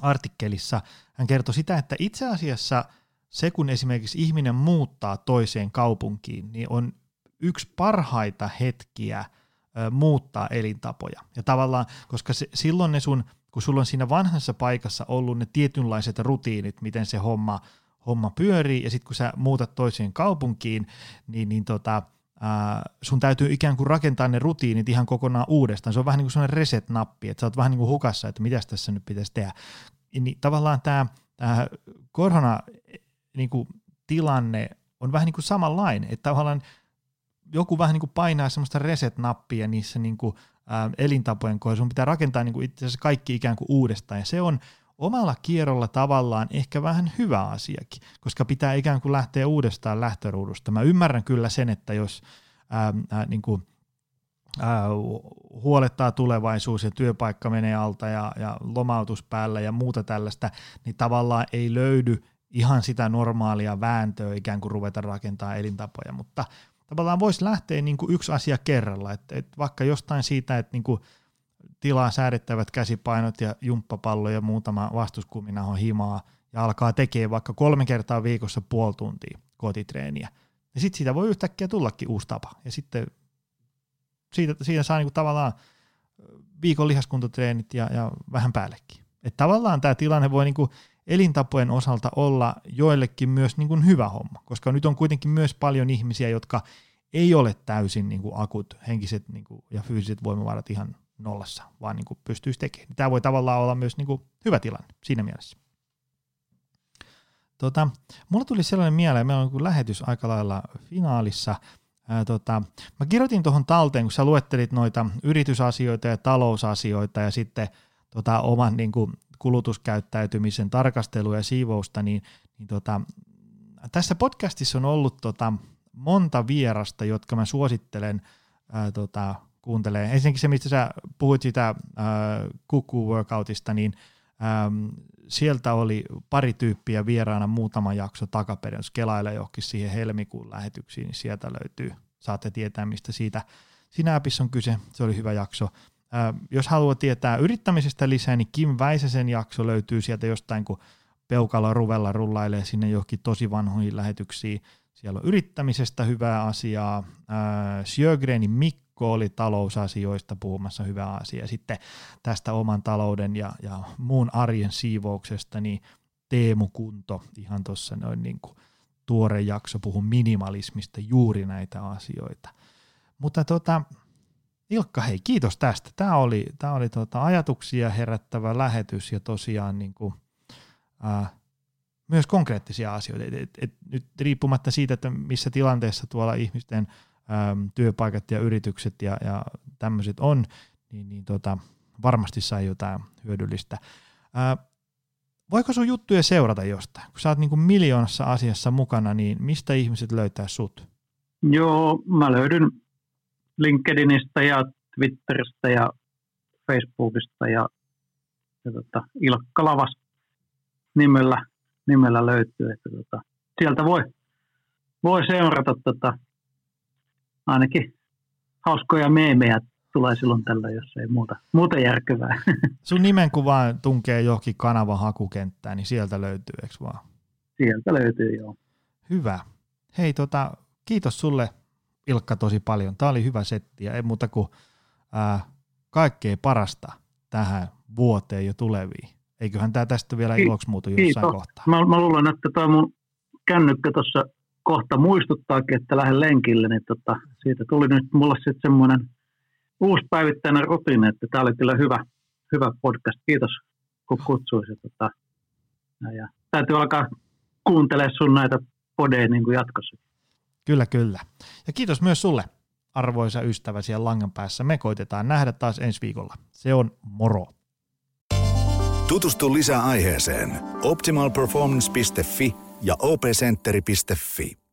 B: artikkelissa. Hän kertoi sitä, että itse asiassa se, kun esimerkiksi ihminen muuttaa toiseen kaupunkiin, niin on yksi parhaita hetkiä muuttaa elintapoja. Ja tavallaan, koska se, silloin ne sun kun sulla on siinä vanhassa paikassa ollut ne tietynlaiset rutiinit, miten se homma, homma pyörii, ja sitten kun sä muutat toiseen kaupunkiin, niin, niin tota, ää, sun täytyy ikään kuin rakentaa ne rutiinit ihan kokonaan uudestaan. Se on vähän niin kuin sellainen reset-nappi, että sä oot vähän niin kuin hukassa, että mitä tässä nyt pitäisi tehdä. Niin tavallaan tämä, korona niin kuin tilanne on vähän niin kuin samanlainen, että tavallaan joku vähän niin kuin painaa semmoista reset-nappia niissä niin kuin ää, elintapojen kohdalla. Sun pitää rakentaa niin kuin itse asiassa kaikki ikään kuin uudestaan, ja se on omalla kierrolla tavallaan ehkä vähän hyvä asiakin, koska pitää ikään kuin lähteä uudestaan lähtöruudusta. Mä ymmärrän kyllä sen, että jos ää, ää, niin kuin, ää, huolettaa tulevaisuus ja työpaikka menee alta ja, ja lomautus päällä ja muuta tällaista, niin tavallaan ei löydy ihan sitä normaalia vääntöä ikään kuin ruveta rakentaa elintapoja, mutta tavallaan voisi lähteä niin kuin yksi asia kerralla, että, että vaikka jostain siitä, että niin kuin tilaa säädettävät käsipainot ja jumppapallo ja muutama vastuskuminaho himaa ja alkaa tekemään vaikka kolme kertaa viikossa puoli tuntia kotitreeniä. Ja sitten siitä voi yhtäkkiä tullakin uusi tapa. Ja sitten siitä, siitä saa niinku tavallaan viikon lihaskuntotreenit ja, ja vähän päällekin. Et tavallaan tämä tilanne voi niinku elintapojen osalta olla joillekin myös niin kuin hyvä homma, koska nyt on kuitenkin myös paljon ihmisiä, jotka ei ole täysin niin kuin akut henkiset niin kuin, ja fyysiset voimavarat ihan nollassa, vaan niin kuin pystyisi tekemään. Tämä voi tavallaan olla myös niin kuin hyvä tilanne siinä mielessä. Tota, mulla tuli sellainen mieleen, meillä on lähetys aika lailla finaalissa. Ää, tota, mä kirjoitin tuohon talteen, kun sä luettelit noita yritysasioita ja talousasioita ja sitten tota, oman niin kuin, kulutuskäyttäytymisen tarkastelua ja siivousta, niin, niin tota, tässä podcastissa on ollut tota, monta vierasta, jotka mä suosittelen ää, tota, kuuntelee. Ensinnäkin se, mistä sä puhuit sitä ää, workoutista, niin äm, sieltä oli pari tyyppiä vieraana muutama jakso takaperin, jos kelailee johonkin siihen helmikuun lähetyksiin, niin sieltä löytyy, saatte tietää, mistä siitä siinä on kyse, se oli hyvä jakso. Ää, jos haluaa tietää yrittämisestä lisää, niin Kim Väisäsen jakso löytyy sieltä jostain, kun peukalo ruvella rullailee sinne johonkin tosi vanhoihin lähetyksiin. Siellä on yrittämisestä hyvää asiaa. Sjögrenin Mikko oli talousasioista puhumassa hyvää asiaa. Sitten tästä oman talouden ja, ja muun arjen siivouksesta, niin Teemu Kunto ihan tuossa noin niin kuin tuore jakso puhun minimalismista, juuri näitä asioita. Mutta tota, Ilkka, hei, kiitos tästä. Tämä oli, tämä oli tota ajatuksia herättävä lähetys ja tosiaan niin kuin, ää, myös konkreettisia asioita. Et, et, et nyt riippumatta siitä, että missä tilanteessa tuolla ihmisten äm, työpaikat ja yritykset ja, ja tämmöiset on, niin, niin tota, varmasti sai jotain hyödyllistä. Ää, voiko sun juttuja seurata jostain? Kun sä oot niin kuin miljoonassa asiassa mukana, niin mistä ihmiset löytää sut?
C: Joo, mä löydyn LinkedInistä ja Twitteristä ja Facebookista ja, ja tota, Ilkka Lavas nimellä, nimellä löytyy. Että tota, sieltä voi, voi seurata tota, ainakin hauskoja meemejä tulee silloin tällä, jos ei muuta, muuta järkevää.
B: Sun nimenkuvaan tunkee johonkin kanavan hakukenttään, niin sieltä löytyy, eikö vaan?
C: Sieltä löytyy, joo.
B: Hyvä. Hei, tota, kiitos sulle Ilkka tosi paljon. Tämä oli hyvä setti ja ei muuta kuin ää, kaikkea parasta tähän vuoteen jo tuleviin. Eiköhän tämä tästä vielä iloksi muutu jossain Kiitos. kohtaa.
C: Mä, mä luulen, että tuo mun kännykkä tuossa kohta muistuttaakin, että lähden lenkille, niin tota, siitä tuli nyt mulle sitten semmoinen uusi päivittäinen rutiini, että tämä oli kyllä hyvä, hyvä podcast. Kiitos, kun kutsuisit. Tota, ja täytyy alkaa kuuntelemaan sun näitä podeja niin kuin jatkossa.
B: Kyllä, kyllä. Ja kiitos myös sulle, arvoisa ystävä siellä langan päässä. Me koitetaan nähdä taas ensi viikolla. Se on moro.
A: Tutustu lisää aiheeseen optimalperformance.fi ja opcenteri.fi.